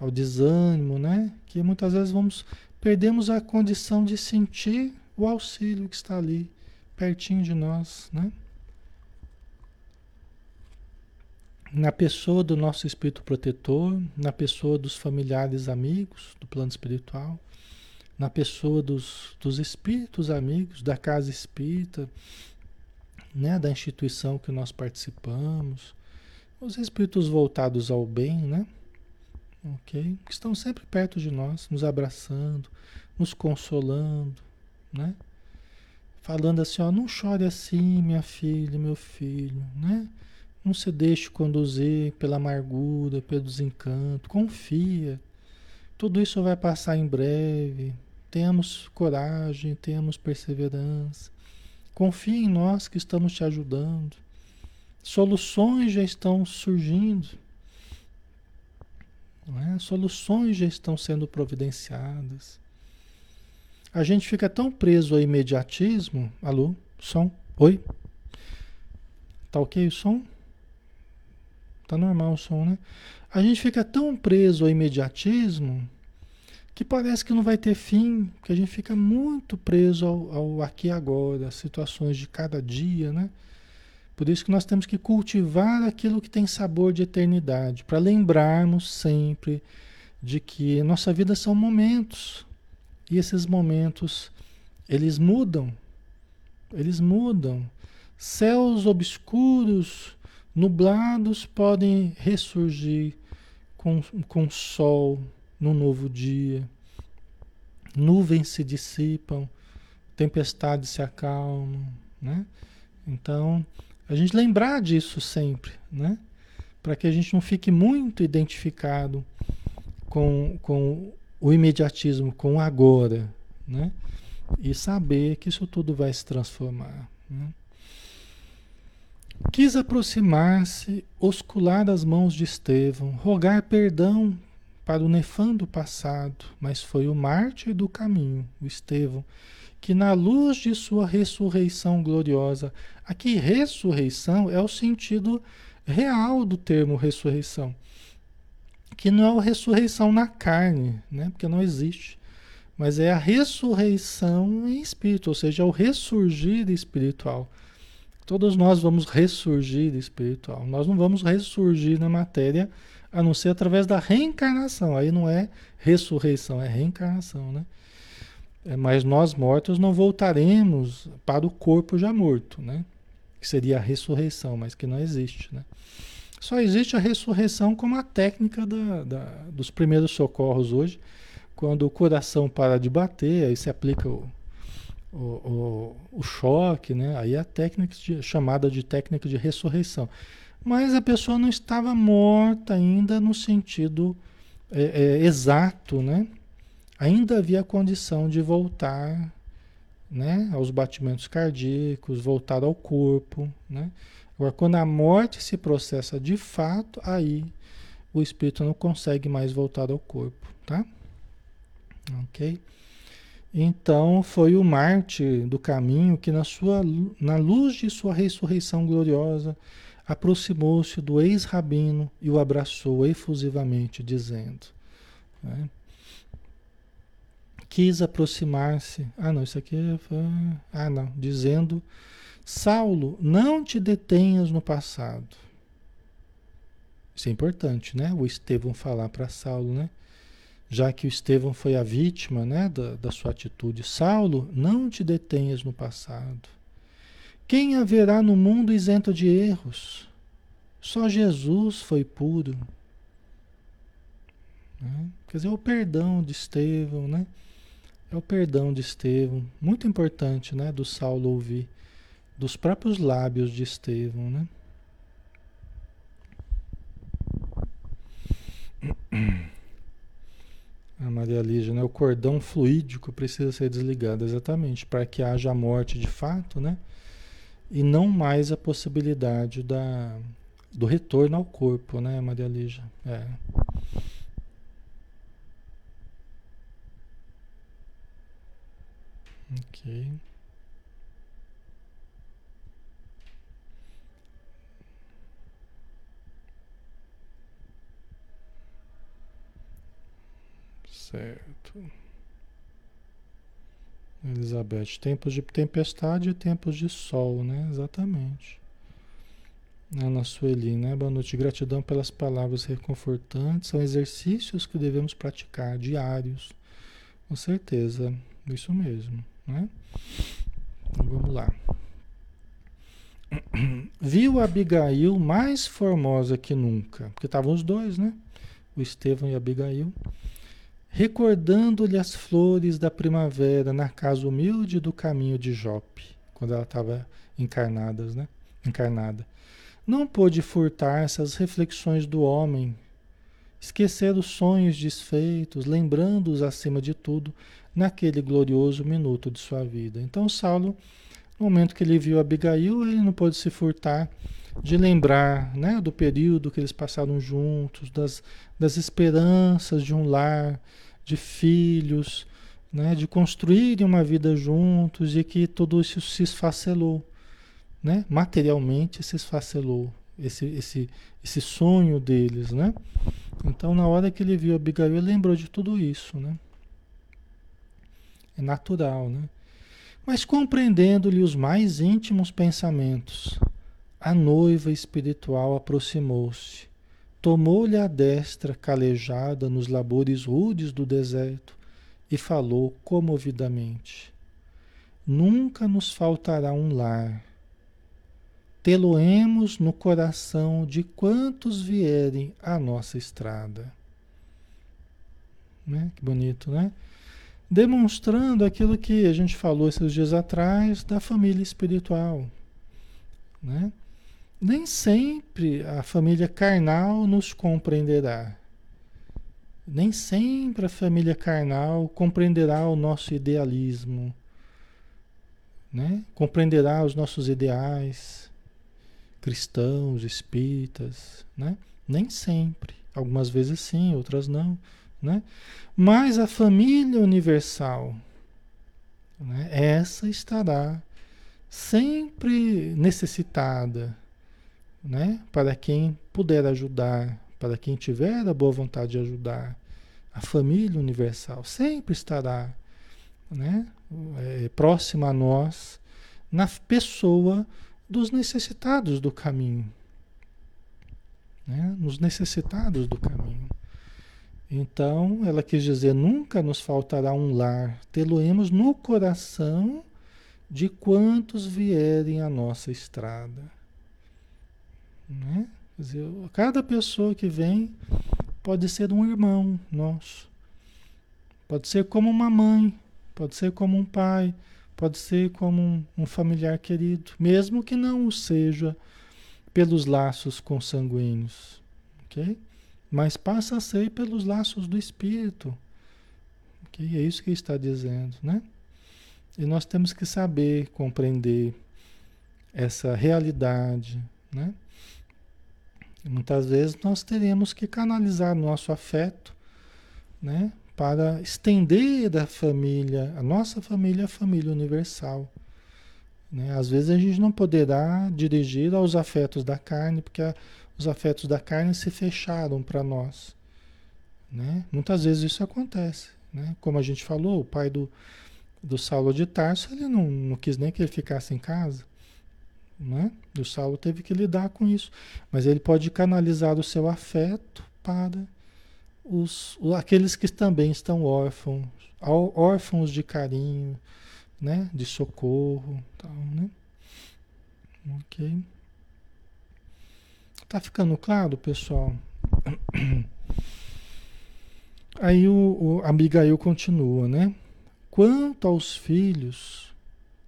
ao desânimo, né? que muitas vezes vamos perdemos a condição de sentir o auxílio que está ali pertinho de nós, né? Na pessoa do nosso espírito protetor, na pessoa dos familiares amigos do plano espiritual, na pessoa dos, dos espíritos amigos da casa espírita, né, da instituição que nós participamos, os espíritos voltados ao bem, né? Ok? Que estão sempre perto de nós, nos abraçando, nos consolando, né? Falando assim, ó, não chore assim, minha filha, meu filho, né? Não se deixe conduzir pela amargura, pelo desencanto, confia. Tudo isso vai passar em breve, Tenhamos coragem, tenhamos perseverança. Confie em nós que estamos te ajudando. Soluções já estão surgindo. É? Soluções já estão sendo providenciadas. A gente fica tão preso ao imediatismo. Alô? Som? Oi? Tá ok o som? Tá normal o som, né? A gente fica tão preso ao imediatismo que parece que não vai ter fim, que a gente fica muito preso ao, ao aqui e agora, às situações de cada dia, né? Por isso que nós temos que cultivar aquilo que tem sabor de eternidade, para lembrarmos sempre de que nossa vida são momentos. E esses momentos, eles mudam. Eles mudam. Céus obscuros, nublados podem ressurgir com, com sol, no novo dia. Nuvens se dissipam, tempestades se acalmam, né? Então, a gente lembrar disso sempre, né? Para que a gente não fique muito identificado com, com o imediatismo, com o agora, né? E saber que isso tudo vai se transformar. Né? Quis aproximar-se, oscular as mãos de Estevão, rogar perdão para o nefando passado, mas foi o mártir do caminho, o Estevão, que na luz de sua ressurreição gloriosa, aqui ressurreição é o sentido real do termo ressurreição, que não é a ressurreição na carne, né? porque não existe, mas é a ressurreição em espírito, ou seja, é o ressurgir espiritual. Todos nós vamos ressurgir espiritual, nós não vamos ressurgir na matéria a não ser através da reencarnação. Aí não é ressurreição, é reencarnação, né? É, mas nós mortos não voltaremos para o corpo já morto, né? Que seria a ressurreição, mas que não existe, né? Só existe a ressurreição como a técnica da, da, dos primeiros socorros hoje, quando o coração para de bater, aí se aplica o, o, o, o choque, né? Aí é a técnica de, chamada de técnica de ressurreição. Mas a pessoa não estava morta ainda no sentido é, é, exato, né? Ainda havia condição de voltar né, aos batimentos cardíacos, voltar ao corpo, né? Agora, quando a morte se processa de fato, aí o espírito não consegue mais voltar ao corpo, tá? Ok? Então, foi o Marte do caminho que na, sua, na luz de sua ressurreição gloriosa, aproximou-se do ex-rabino e o abraçou efusivamente, dizendo: né? quis aproximar-se. Ah, não, isso aqui foi. Ah, não, dizendo: Saulo, não te detenhas no passado. Isso é importante, né? O Estevão falar para Saulo, né? já que o Estevão foi a vítima né, da, da sua atitude. Saulo, não te detenhas no passado. Quem haverá no mundo isento de erros? Só Jesus foi puro. Né? Quer dizer, é o perdão de Estevão, né? É o perdão de Estevão. Muito importante, né? Do Saulo ouvir. Dos próprios lábios de Estevão, né? A Maria Lígia, né? O cordão fluídico precisa ser desligado, exatamente, para que haja a morte de fato, né? E não mais a possibilidade da, do retorno ao corpo, né, Maria Lígia? É. Ok. Certo. Elizabeth, tempos de tempestade e tempos de sol, né? Exatamente. Ana Sueli, né? Boa noite. Gratidão pelas palavras reconfortantes. São exercícios que devemos praticar diários. Com certeza. Isso mesmo, né? Então, vamos lá. Viu Abigail mais formosa que nunca, porque estavam os dois, né? O Estevão e Abigail, recordando-lhe as flores da primavera na casa humilde do caminho de Jope, quando ela estava encarnada, né? Encarnada não pôde furtar essas reflexões do homem, esquecer os sonhos desfeitos, lembrando-os acima de tudo naquele glorioso minuto de sua vida. Então, Saulo, no momento que ele viu Abigail, ele não pôde se furtar de lembrar né, do período que eles passaram juntos, das, das esperanças de um lar, de filhos, né, de construírem uma vida juntos e que tudo isso se esfacelou né? materialmente se esfacelou esse, esse, esse sonho deles, né? Então, na hora que ele viu Abigail, ele lembrou de tudo isso, né? É natural, né? Mas compreendendo-lhe os mais íntimos pensamentos, a noiva espiritual aproximou-se, tomou-lhe a destra calejada nos labores rudes do deserto e falou comovidamente: Nunca nos faltará um lar tê-lo-emos no coração de quantos vierem à nossa estrada. Né? Que bonito, né? Demonstrando aquilo que a gente falou esses dias atrás da família espiritual. Né? Nem sempre a família carnal nos compreenderá. Nem sempre a família carnal compreenderá o nosso idealismo, né? compreenderá os nossos ideais, cristãos, espíritas, né? Nem sempre. Algumas vezes sim, outras não, né? Mas a família universal, né? essa estará sempre necessitada, né? Para quem puder ajudar, para quem tiver a boa vontade de ajudar, a família universal sempre estará, né? É, próxima a nós, na pessoa dos necessitados do caminho. Né? Nos necessitados do caminho. Então, ela quis dizer: nunca nos faltará um lar, tê-lo-emos no coração de quantos vierem à nossa estrada. Né? Quer dizer, cada pessoa que vem pode ser um irmão nosso, pode ser como uma mãe, pode ser como um pai, Pode ser como um, um familiar querido, mesmo que não o seja pelos laços consanguíneos, ok? Mas passa a ser pelos laços do espírito, ok? É isso que está dizendo, né? E nós temos que saber compreender essa realidade, né? muitas vezes nós teremos que canalizar nosso afeto, né? para estender a família, a nossa família, a família universal. Né? Às vezes a gente não poderá dirigir aos afetos da carne, porque a, os afetos da carne se fecharam para nós. Né? Muitas vezes isso acontece. Né? Como a gente falou, o pai do, do Saulo de Tarso, ele não, não quis nem que ele ficasse em casa. Né? O Saulo teve que lidar com isso. Mas ele pode canalizar o seu afeto para os, aqueles que também estão órfãos, órfãos de carinho, né? De socorro, tal, né? Ok. Tá ficando claro, pessoal? Aí o, o Abigail continua, né? Quanto aos filhos,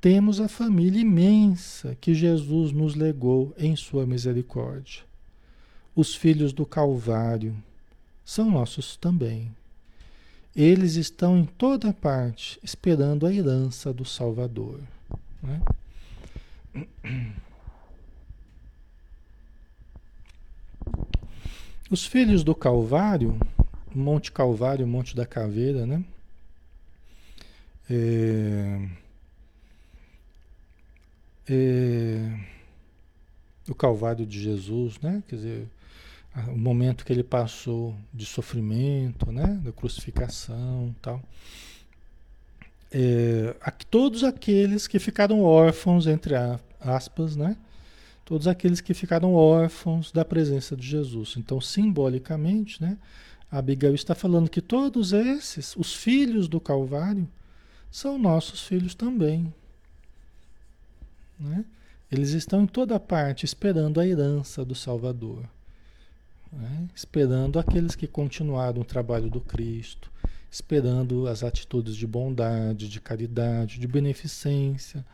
temos a família imensa que Jesus nos legou em sua misericórdia. Os filhos do Calvário são nossos também. Eles estão em toda parte esperando a herança do Salvador. Né? Os filhos do Calvário, Monte Calvário, Monte da Caveira, né? É, é, o Calvário de Jesus, né? Quer dizer, o momento que ele passou de sofrimento, né? Da crucificação, tal. É, todos aqueles que ficaram órfãos entre aspas, né? Todos aqueles que ficaram órfãos da presença de Jesus. Então, simbolicamente, né, Abigail está falando que todos esses, os filhos do Calvário, são nossos filhos também. Né? Eles estão em toda parte esperando a herança do Salvador, né? esperando aqueles que continuaram o trabalho do Cristo, esperando as atitudes de bondade, de caridade, de beneficência,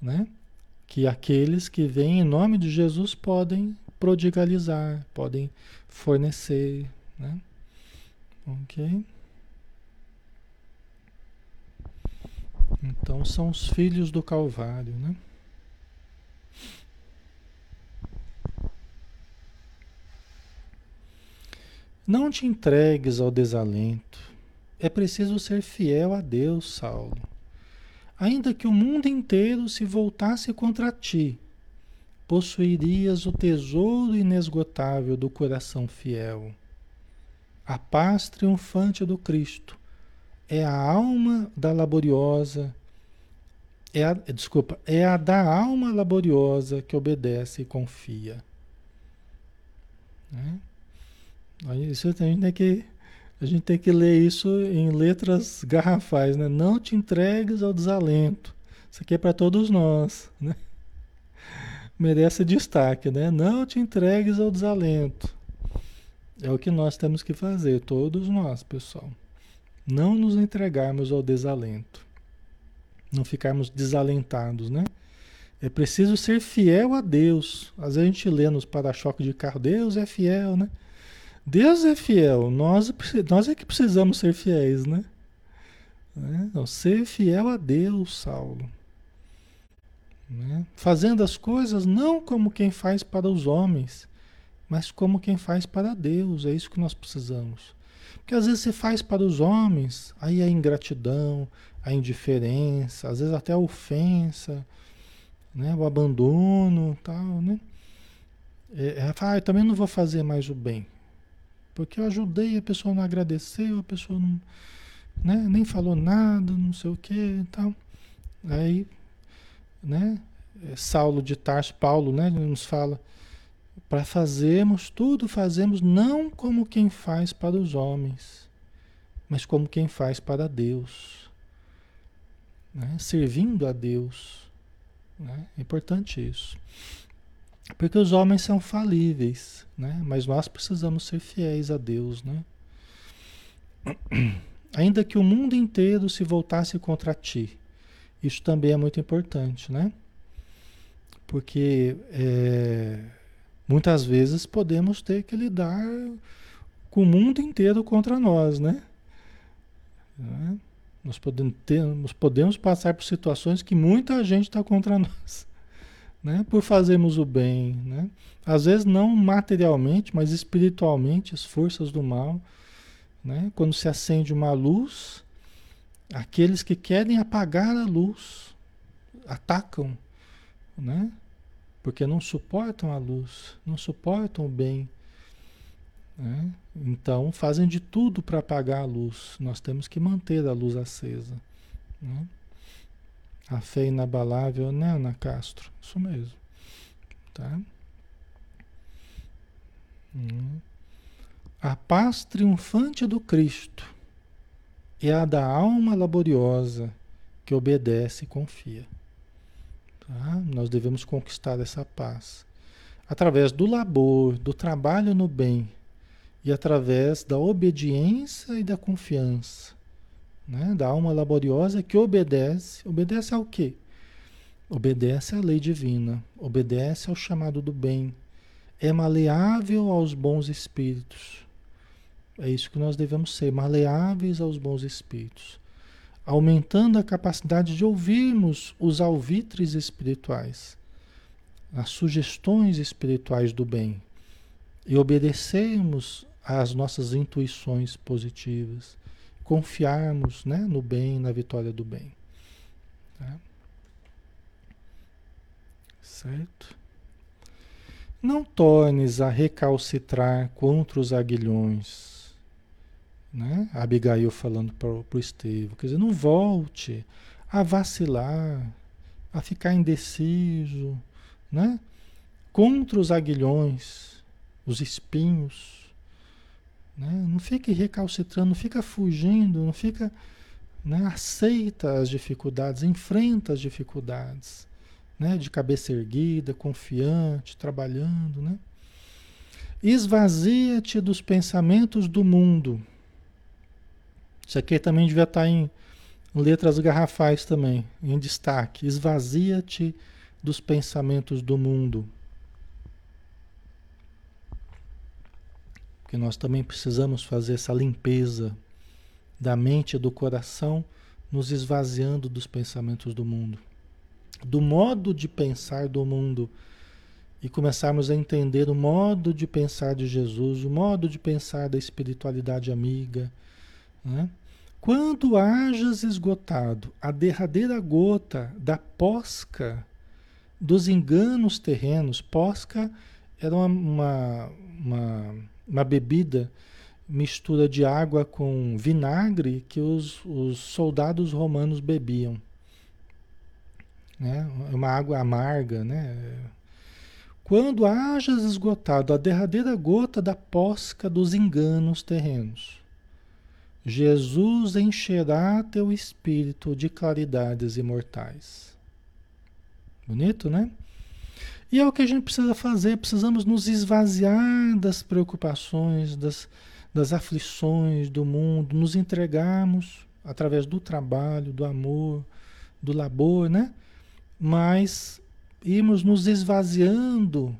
né? Que aqueles que vêm em nome de Jesus podem prodigalizar, podem fornecer, né? Ok? Então são os filhos do Calvário, né? Não te entregues ao desalento. É preciso ser fiel a Deus, Saulo ainda que o mundo inteiro se voltasse contra ti, possuirias o tesouro inesgotável do coração fiel. A paz triunfante do Cristo é a alma da laboriosa, é a, desculpa, é a da alma laboriosa que obedece e confia. Né? Isso a gente tem que a gente tem que ler isso em letras garrafais, né? Não te entregues ao desalento. Isso aqui é para todos nós, né? Merece destaque, né? Não te entregues ao desalento. É o que nós temos que fazer, todos nós, pessoal. Não nos entregarmos ao desalento. Não ficarmos desalentados, né? É preciso ser fiel a Deus. Às vezes a gente lê nos para-choque de carro, Deus é fiel, né? Deus é fiel, nós, nós é que precisamos ser fiéis, né? né? Então, ser fiel a Deus, Saulo. Né? Fazendo as coisas não como quem faz para os homens, mas como quem faz para Deus. É isso que nós precisamos. Porque às vezes você faz para os homens, aí a ingratidão, a indiferença, às vezes até a ofensa, né? o abandono tal, né? É, é, ah, eu também não vou fazer mais o bem. Porque eu ajudei, a pessoa não agradeceu, a pessoa não, né, nem falou nada, não sei o que e tal. Aí, né, é, Saulo de Tarso, Paulo, né, nos fala, para fazermos tudo, fazemos não como quem faz para os homens, mas como quem faz para Deus. Né, servindo a Deus. Né, é importante isso. Porque os homens são falíveis, né? Mas nós precisamos ser fiéis a Deus, né? Ainda que o mundo inteiro se voltasse contra ti, isso também é muito importante, né? Porque é, muitas vezes podemos ter que lidar com o mundo inteiro contra nós, né? né? Nós podemos, ter, nós podemos passar por situações que muita gente está contra nós né? por fazermos o bem. Né? Às vezes não materialmente, mas espiritualmente, as forças do mal. Né? Quando se acende uma luz, aqueles que querem apagar a luz atacam, né? porque não suportam a luz, não suportam o bem. Né? Então fazem de tudo para apagar a luz. Nós temos que manter a luz acesa. Né? A fé inabalável, né, Ana Castro? Isso mesmo. Tá? Hum. A paz triunfante do Cristo é a da alma laboriosa que obedece e confia. Tá? Nós devemos conquistar essa paz através do labor, do trabalho no bem e através da obediência e da confiança, né? da alma laboriosa que obedece. Obedece ao quê? Obedece à lei divina, obedece ao chamado do bem, é maleável aos bons espíritos. É isso que nós devemos ser, maleáveis aos bons espíritos, aumentando a capacidade de ouvirmos os alvitres espirituais, as sugestões espirituais do bem e obedecermos às nossas intuições positivas, confiarmos né, no bem, na vitória do bem. Tá? Certo? Não tornes a recalcitrar contra os aguilhões. Né? Abigail falando para o Estevão. Quer dizer, não volte a vacilar, a ficar indeciso, né? Contra os aguilhões, os espinhos. Né? Não fique recalcitrando, não fica fugindo, não fica. Né? Aceita as dificuldades, enfrenta as dificuldades né? de cabeça erguida, confiante, trabalhando. Né? Esvazia-te dos pensamentos do mundo. Isso aqui também devia estar em letras garrafais também, em destaque. Esvazia-te dos pensamentos do mundo. Porque nós também precisamos fazer essa limpeza da mente e do coração, nos esvaziando dos pensamentos do mundo do modo de pensar do mundo e começarmos a entender o modo de pensar de Jesus, o modo de pensar da espiritualidade amiga. Né? Quando hajas esgotado a derradeira gota da posca dos enganos terrenos, posca era uma, uma, uma, uma bebida mistura de água com vinagre que os, os soldados romanos bebiam né? É uma água amarga, né? Quando hajas esgotado a derradeira gota da posca dos enganos terrenos, Jesus encherá teu espírito de claridades imortais. Bonito, né? E é o que a gente precisa fazer, precisamos nos esvaziar das preocupações, das, das aflições do mundo, nos entregarmos através do trabalho, do amor, do labor, né? mas irmos nos esvaziando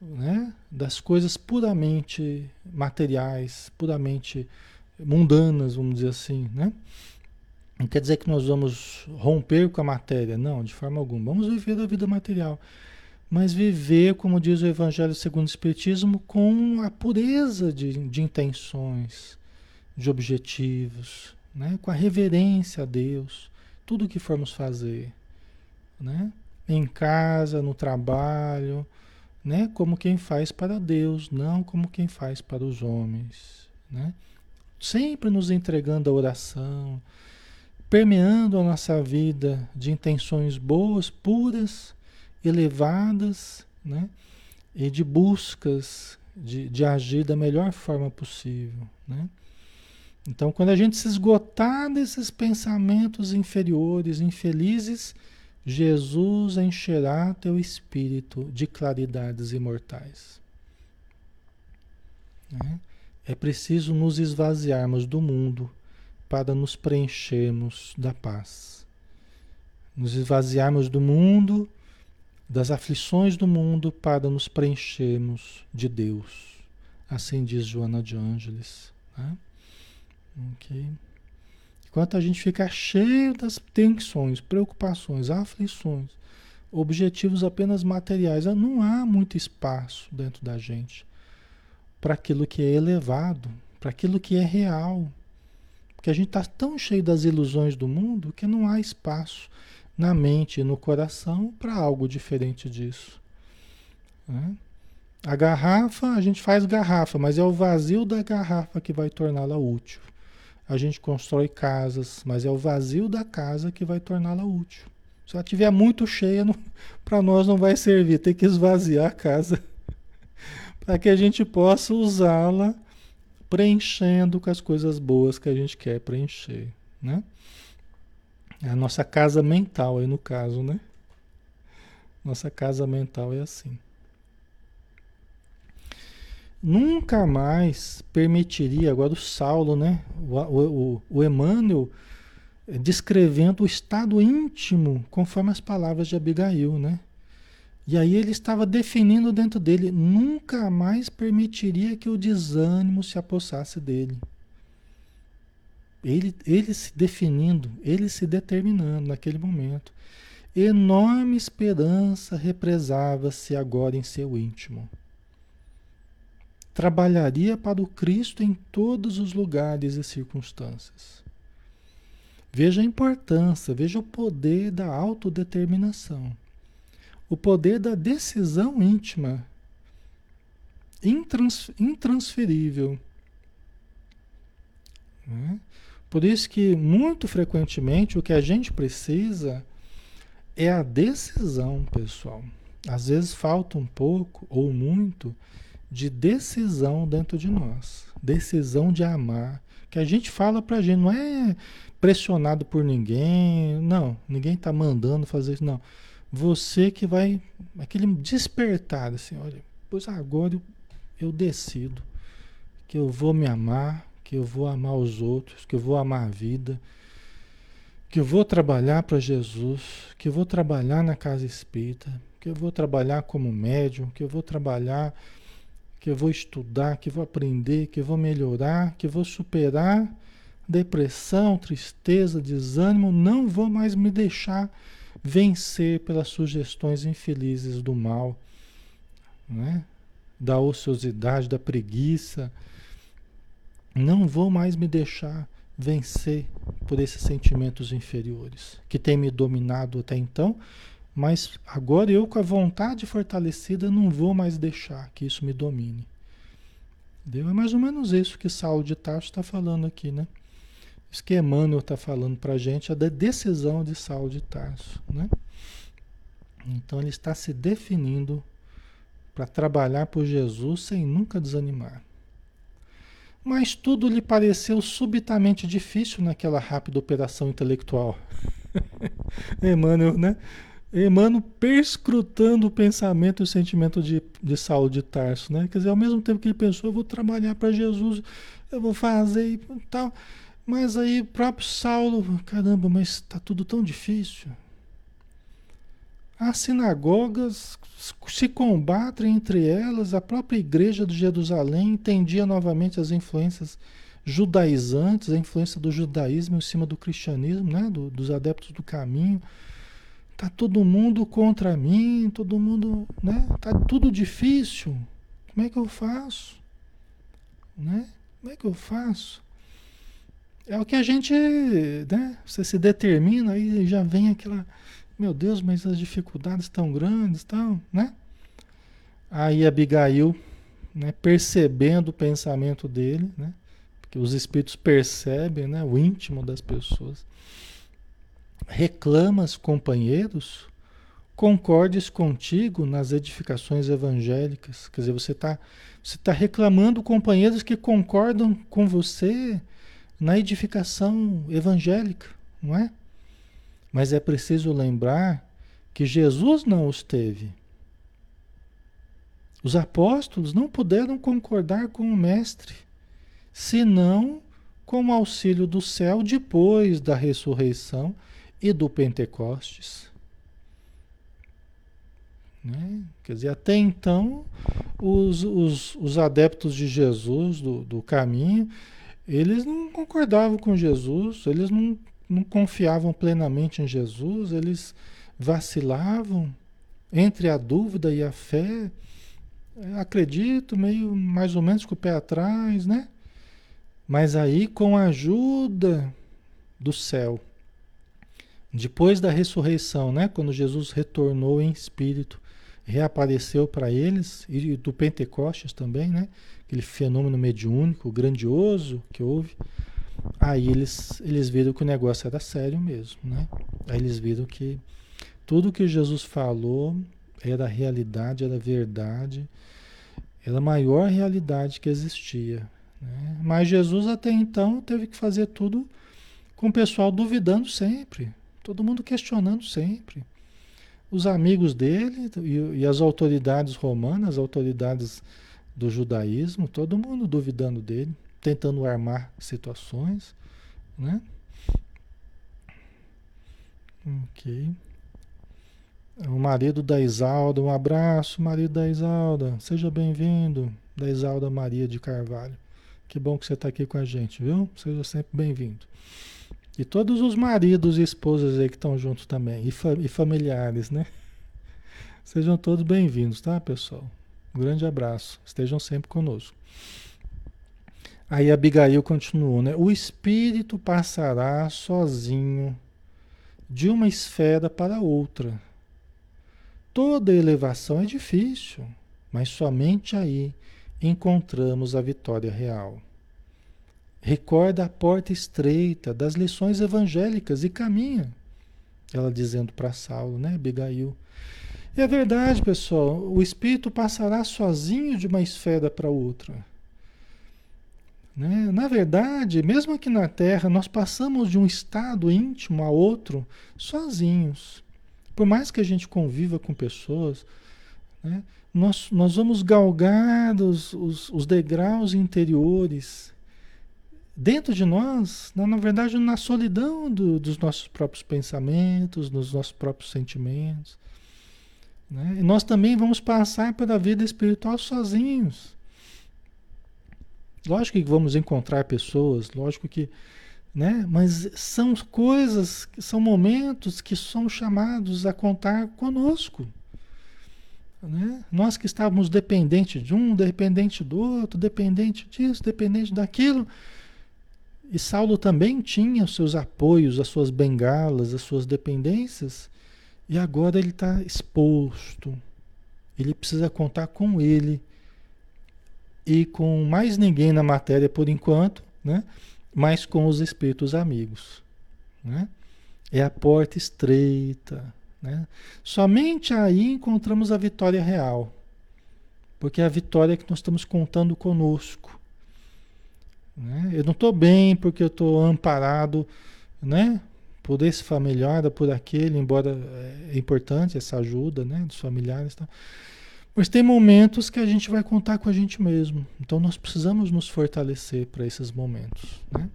né, das coisas puramente materiais, puramente mundanas, vamos dizer assim, né? Não quer dizer que nós vamos romper com a matéria, não, de forma alguma. Vamos viver a vida material, mas viver, como diz o Evangelho segundo o Espiritismo, com a pureza de, de intenções, de objetivos, né? com a reverência a Deus, tudo que formos fazer né? Em casa, no trabalho, né? Como quem faz para Deus, não como quem faz para os homens, né? Sempre nos entregando a oração, permeando a nossa vida de intenções boas, puras, elevadas, né? E de buscas de, de agir da melhor forma possível, né? Então, quando a gente se esgotar desses pensamentos inferiores, infelizes, Jesus encherá teu espírito de claridades imortais. Né? É preciso nos esvaziarmos do mundo para nos preenchermos da paz. Nos esvaziarmos do mundo, das aflições do mundo, para nos preenchermos de Deus. Assim diz Joana de Ângeles. Né? Ok. Enquanto a gente fica cheio das tensões, preocupações, aflições, objetivos apenas materiais, não há muito espaço dentro da gente para aquilo que é elevado, para aquilo que é real. Porque a gente está tão cheio das ilusões do mundo que não há espaço na mente e no coração para algo diferente disso. Né? A garrafa, a gente faz garrafa, mas é o vazio da garrafa que vai torná-la útil a gente constrói casas, mas é o vazio da casa que vai torná-la útil. Se ela estiver muito cheia, para nós não vai servir, tem que esvaziar a casa para que a gente possa usá-la preenchendo com as coisas boas que a gente quer preencher, né? É a nossa casa mental aí no caso, né? Nossa casa mental é assim. Nunca mais permitiria, agora o Saulo, né? O, o, o Emmanuel descrevendo o estado íntimo, conforme as palavras de Abigail, né? E aí ele estava definindo dentro dele, nunca mais permitiria que o desânimo se apossasse dele. Ele, ele se definindo, ele se determinando naquele momento. Enorme esperança represava-se agora em seu íntimo. Trabalharia para o Cristo em todos os lugares e circunstâncias. Veja a importância, veja o poder da autodeterminação o poder da decisão íntima, intrans, intransferível. Né? Por isso que muito frequentemente o que a gente precisa é a decisão, pessoal. Às vezes falta um pouco ou muito de decisão dentro de nós, decisão de amar, que a gente fala pra gente, não é pressionado por ninguém, não, ninguém está mandando fazer isso, não. Você que vai. Aquele despertar, assim, olha, pois agora eu, eu decido que eu vou me amar, que eu vou amar os outros, que eu vou amar a vida, que eu vou trabalhar para Jesus, que eu vou trabalhar na casa espírita, que eu vou trabalhar como médium, que eu vou trabalhar, que eu vou estudar, que eu vou aprender, que eu vou melhorar, que eu vou superar depressão, tristeza, desânimo, não vou mais me deixar vencer pelas sugestões infelizes do mal, né? da ociosidade, da preguiça. Não vou mais me deixar vencer por esses sentimentos inferiores que têm me dominado até então, mas agora eu, com a vontade fortalecida, não vou mais deixar que isso me domine. Entendeu? É mais ou menos isso que Saulo de Tarso está falando aqui, né? Isso que Emmanuel está falando para a gente é da decisão de Saulo de Tarso. Né? Então ele está se definindo para trabalhar por Jesus sem nunca desanimar. Mas tudo lhe pareceu subitamente difícil naquela rápida operação intelectual. Emmanuel, né? Emmanuel perscrutando o pensamento e o sentimento de, de Saulo de Tarso, né? Quer dizer, ao mesmo tempo que ele pensou, eu vou trabalhar para Jesus, eu vou fazer e tal. Mas aí o próprio Saulo, caramba, mas está tudo tão difícil. As sinagogas se combatem entre elas, a própria igreja de Jerusalém entendia novamente as influências judaizantes, a influência do judaísmo em cima do cristianismo, né? Do, dos adeptos do caminho. Tá todo mundo contra mim, todo mundo, né? Tá tudo difícil. Como é que eu faço? Né? Como é que eu faço? É o que a gente, né? Você se determina e já vem aquela, meu Deus, mas as dificuldades tão grandes, tal, né? Aí Abigail, né, percebendo o pensamento dele, né? Porque os espíritos percebem, né, o íntimo das pessoas. Reclama os companheiros, concordes contigo nas edificações evangélicas. Quer dizer, você está você tá reclamando companheiros que concordam com você na edificação evangélica, não é? Mas é preciso lembrar que Jesus não os teve. Os apóstolos não puderam concordar com o Mestre, senão com o auxílio do céu depois da ressurreição e do Pentecostes. Né? Quer dizer, até então, os, os, os adeptos de Jesus, do, do caminho, eles não concordavam com Jesus, eles não, não confiavam plenamente em Jesus, eles vacilavam entre a dúvida e a fé. Acredito, meio mais ou menos com o pé atrás, né? Mas aí, com a ajuda do céu, depois da ressurreição, né? Quando Jesus retornou em espírito, reapareceu para eles, e do Pentecostes também, né? aquele fenômeno mediúnico grandioso que houve, aí eles, eles viram que o negócio era sério mesmo, né? Aí eles viram que tudo que Jesus falou era realidade, era verdade, era a maior realidade que existia, Né? Mas Jesus até então teve que fazer tudo com o pessoal duvidando sempre, todo mundo questionando sempre. Os amigos dele e, e as autoridades romanas, as autoridades do judaísmo, todo mundo duvidando dele, tentando armar situações, né? Ok. O marido da Isalda, um abraço, marido da Isalda. Seja bem-vindo, da Isalda Maria de Carvalho. Que bom que você está aqui com a gente, viu? Seja sempre bem-vindo. E todos os maridos e esposas aí que estão juntos também, e, fa e familiares, né? Sejam todos bem-vindos, tá, pessoal? Um grande abraço. Estejam sempre conosco. Aí Abigail continuou, né? O espírito passará sozinho de uma esfera para outra. Toda elevação é difícil, mas somente aí encontramos a vitória real. Recorda a porta estreita das lições evangélicas e caminha. Ela dizendo para Saulo, né, Abigail? E é verdade, pessoal, o espírito passará sozinho de uma esfera para outra. Né? Na verdade, mesmo aqui na Terra, nós passamos de um estado íntimo a outro sozinhos. Por mais que a gente conviva com pessoas, né? nós, nós vamos galgar os, os, os degraus interiores dentro de nós, na, na verdade, na solidão do, dos nossos próprios pensamentos, dos nossos próprios sentimentos. Né? E nós também vamos passar pela vida espiritual sozinhos. Lógico que vamos encontrar pessoas, lógico que. Né? Mas são coisas, são momentos que são chamados a contar conosco. Né? Nós que estávamos dependentes de um, dependente do outro, dependente disso, dependente daquilo. E Saulo também tinha os seus apoios, as suas bengalas, as suas dependências. E agora ele está exposto. Ele precisa contar com ele e com mais ninguém na matéria por enquanto, né? mas com os espíritos amigos. Né? É a porta estreita. Né? Somente aí encontramos a vitória real, porque é a vitória que nós estamos contando conosco. Né? Eu não estou bem porque eu estou amparado né? por esse familiar por aquele, embora é importante essa ajuda né? dos familiares. Tá? Mas tem momentos que a gente vai contar com a gente mesmo. Então nós precisamos nos fortalecer para esses momentos. Né?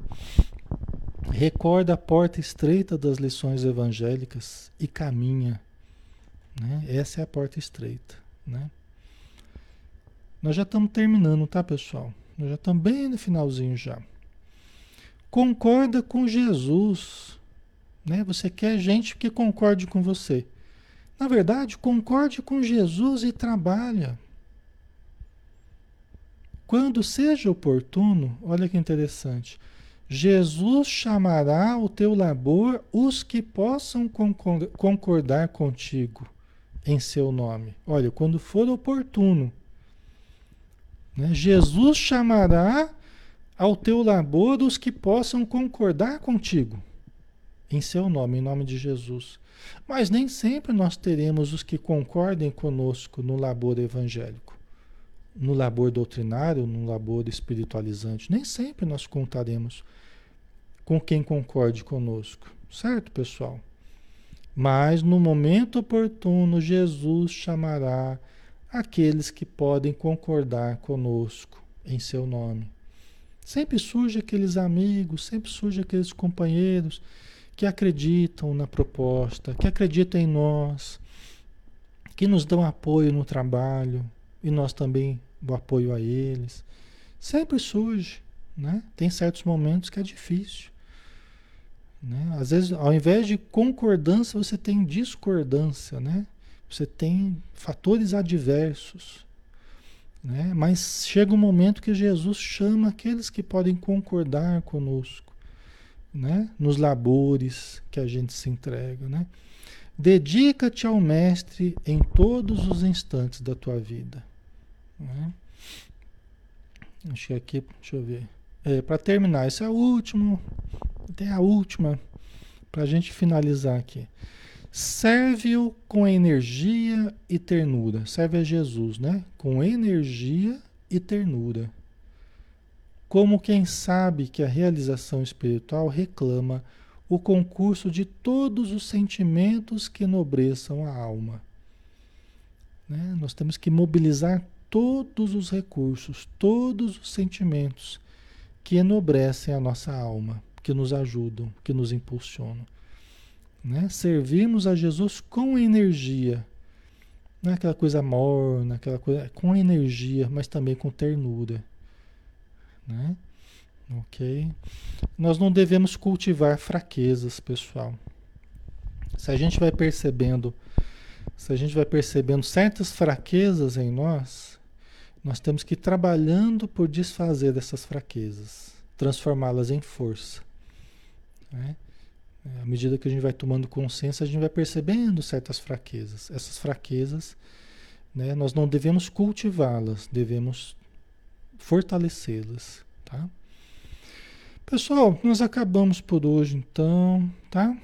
Recorda a porta estreita das lições evangélicas e caminha. Né? Essa é a porta estreita. Né? Nós já estamos terminando, tá, pessoal? Nós já estamos bem no finalzinho já. Concorda com Jesus. Né? Você quer gente que concorde com você. Na verdade, concorde com Jesus e trabalha. Quando seja oportuno, olha que interessante, Jesus chamará ao teu labor os que possam concordar contigo em seu nome. Olha, quando for oportuno, né? Jesus chamará ao teu labor os que possam concordar contigo em seu nome, em nome de Jesus. Mas nem sempre nós teremos os que concordem conosco no labor evangélico, no labor doutrinário, no labor espiritualizante. Nem sempre nós contaremos com quem concorde conosco, certo, pessoal? Mas no momento oportuno, Jesus chamará aqueles que podem concordar conosco em seu nome. Sempre surge aqueles amigos, sempre surge aqueles companheiros que acreditam na proposta, que acreditam em nós, que nos dão apoio no trabalho e nós também o apoio a eles. Sempre surge, né? Tem certos momentos que é difícil. Né? Às vezes, ao invés de concordância, você tem discordância, né? Você tem fatores adversos. Né? Mas chega um momento que Jesus chama aqueles que podem concordar conosco né? nos labores que a gente se entrega. Né? Dedica-te ao Mestre em todos os instantes da tua vida. Né? Acho que aqui, deixa eu ver. É, para terminar, esse é o último, tem a última, para a gente finalizar aqui. Serve-o com energia e ternura. Serve a Jesus, né? Com energia e ternura como quem sabe que a realização espiritual reclama o concurso de todos os sentimentos que enobreçam a alma. Né? Nós temos que mobilizar todos os recursos, todos os sentimentos que enobrecem a nossa alma, que nos ajudam, que nos impulsionam. Né? A Jesus com energia, não é aquela coisa morna, aquela coisa com energia, mas também com ternura. Né? Ok? Nós não devemos cultivar fraquezas, pessoal. Se a gente vai percebendo, se a gente vai percebendo certas fraquezas em nós, nós temos que ir trabalhando por desfazer dessas fraquezas, transformá-las em força. Né? À medida que a gente vai tomando consciência, a gente vai percebendo certas fraquezas. Essas fraquezas, né, nós não devemos cultivá-las, devemos fortalecê-las, tá? Pessoal, nós acabamos por hoje então, tá?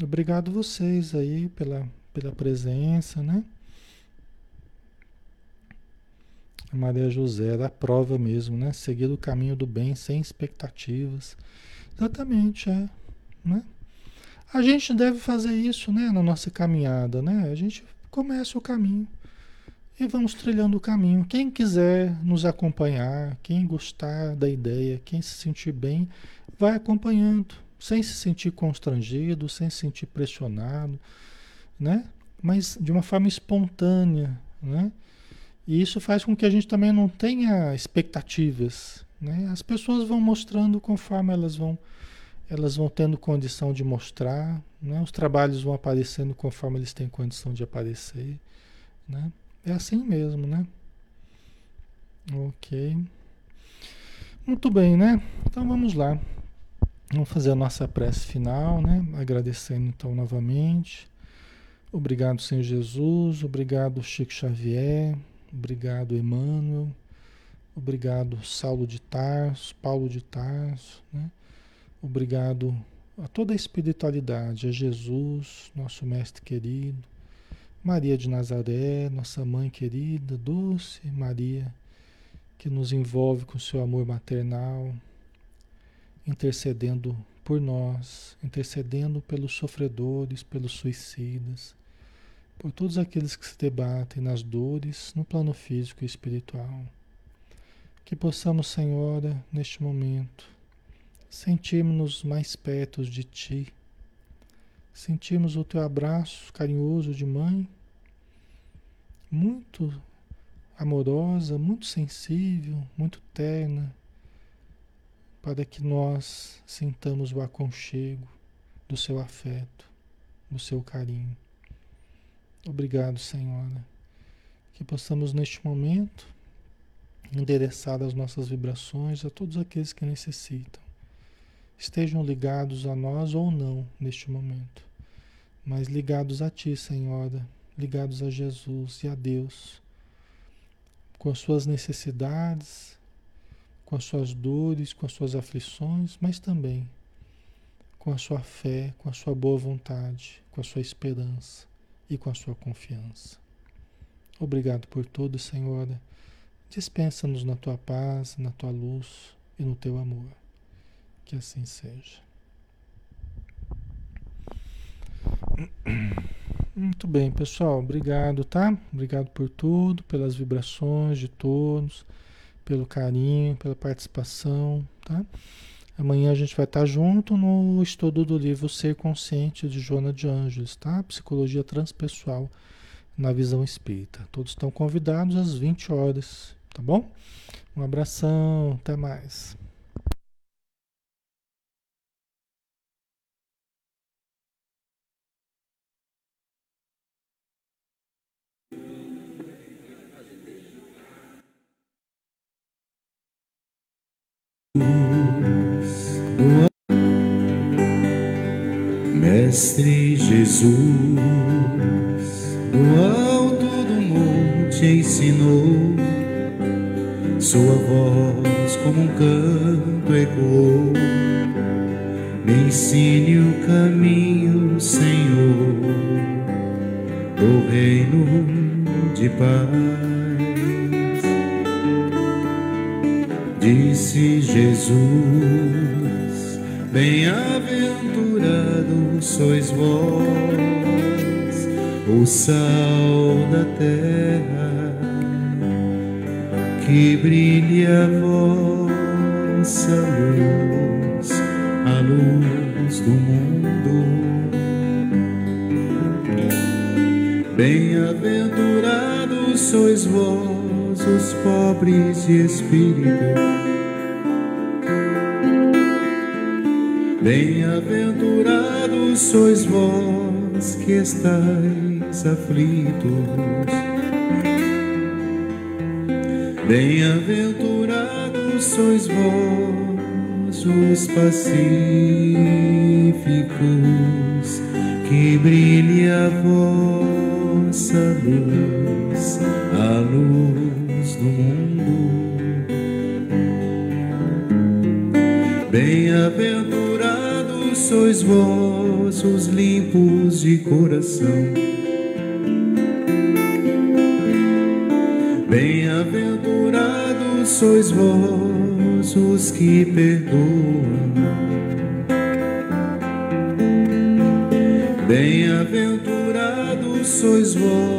Obrigado vocês aí pela, pela presença, né? Maria José, da prova mesmo, né? Seguir o caminho do bem sem expectativas. Exatamente, é. Né? A gente deve fazer isso, né? Na nossa caminhada, né? A gente começa o caminho e vamos trilhando o caminho. Quem quiser nos acompanhar, quem gostar da ideia, quem se sentir bem, vai acompanhando, sem se sentir constrangido, sem se sentir pressionado, né? Mas de uma forma espontânea, né? E isso faz com que a gente também não tenha expectativas, né? As pessoas vão mostrando conforme elas vão elas vão tendo condição de mostrar, né? Os trabalhos vão aparecendo conforme eles têm condição de aparecer, né? É assim mesmo, né? Ok. Muito bem, né? Então vamos lá. Vamos fazer a nossa prece final, né? Agradecendo então novamente. Obrigado, Senhor Jesus. Obrigado, Chico Xavier. Obrigado, Emmanuel. Obrigado, Saulo de Tarso, Paulo de Tarso, né? Obrigado a toda a espiritualidade, a Jesus, nosso mestre querido. Maria de Nazaré, nossa mãe querida, doce Maria, que nos envolve com seu amor maternal, intercedendo por nós, intercedendo pelos sofredores, pelos suicidas, por todos aqueles que se debatem nas dores no plano físico e espiritual. Que possamos, Senhora, neste momento, sentirmos-nos mais perto de Ti, sentirmos o Teu abraço carinhoso de mãe muito amorosa, muito sensível, muito terna, para que nós sintamos o aconchego do seu afeto, do seu carinho. Obrigado, Senhora. Que possamos neste momento endereçar as nossas vibrações a todos aqueles que necessitam. Estejam ligados a nós ou não neste momento, mas ligados a Ti, Senhora, ligados a Jesus e a Deus, com as suas necessidades, com as suas dores, com as suas aflições, mas também com a sua fé, com a sua boa vontade, com a sua esperança e com a sua confiança. Obrigado por tudo, Senhora. Dispensa-nos na tua paz, na tua luz e no teu amor. Que assim seja. Muito bem, pessoal. Obrigado, tá? Obrigado por tudo, pelas vibrações de todos, pelo carinho, pela participação, tá? Amanhã a gente vai estar junto no estudo do livro Ser Consciente de Joana de Anjos, tá? Psicologia transpessoal na visão espírita. Todos estão convidados às 20 horas, tá bom? Um abração, até mais. Mestre Jesus, no alto do monte ensinou, sua voz como um canto ecoou. Me ensine o caminho, Senhor, do reino de paz. Disse Jesus: Bem-aventurados sois vós, o sal da terra, que brilhe a vossa luz, sois vós, os pobres de espírito. Bem-aventurados sois vós que estáis aflitos. Bem-aventurados sois vós, os pacíficos, que brilhe a vossa luz, sois vós, os limpos de coração. Bem-aventurados sois vós, os que perdoam. Bem-aventurados sois vós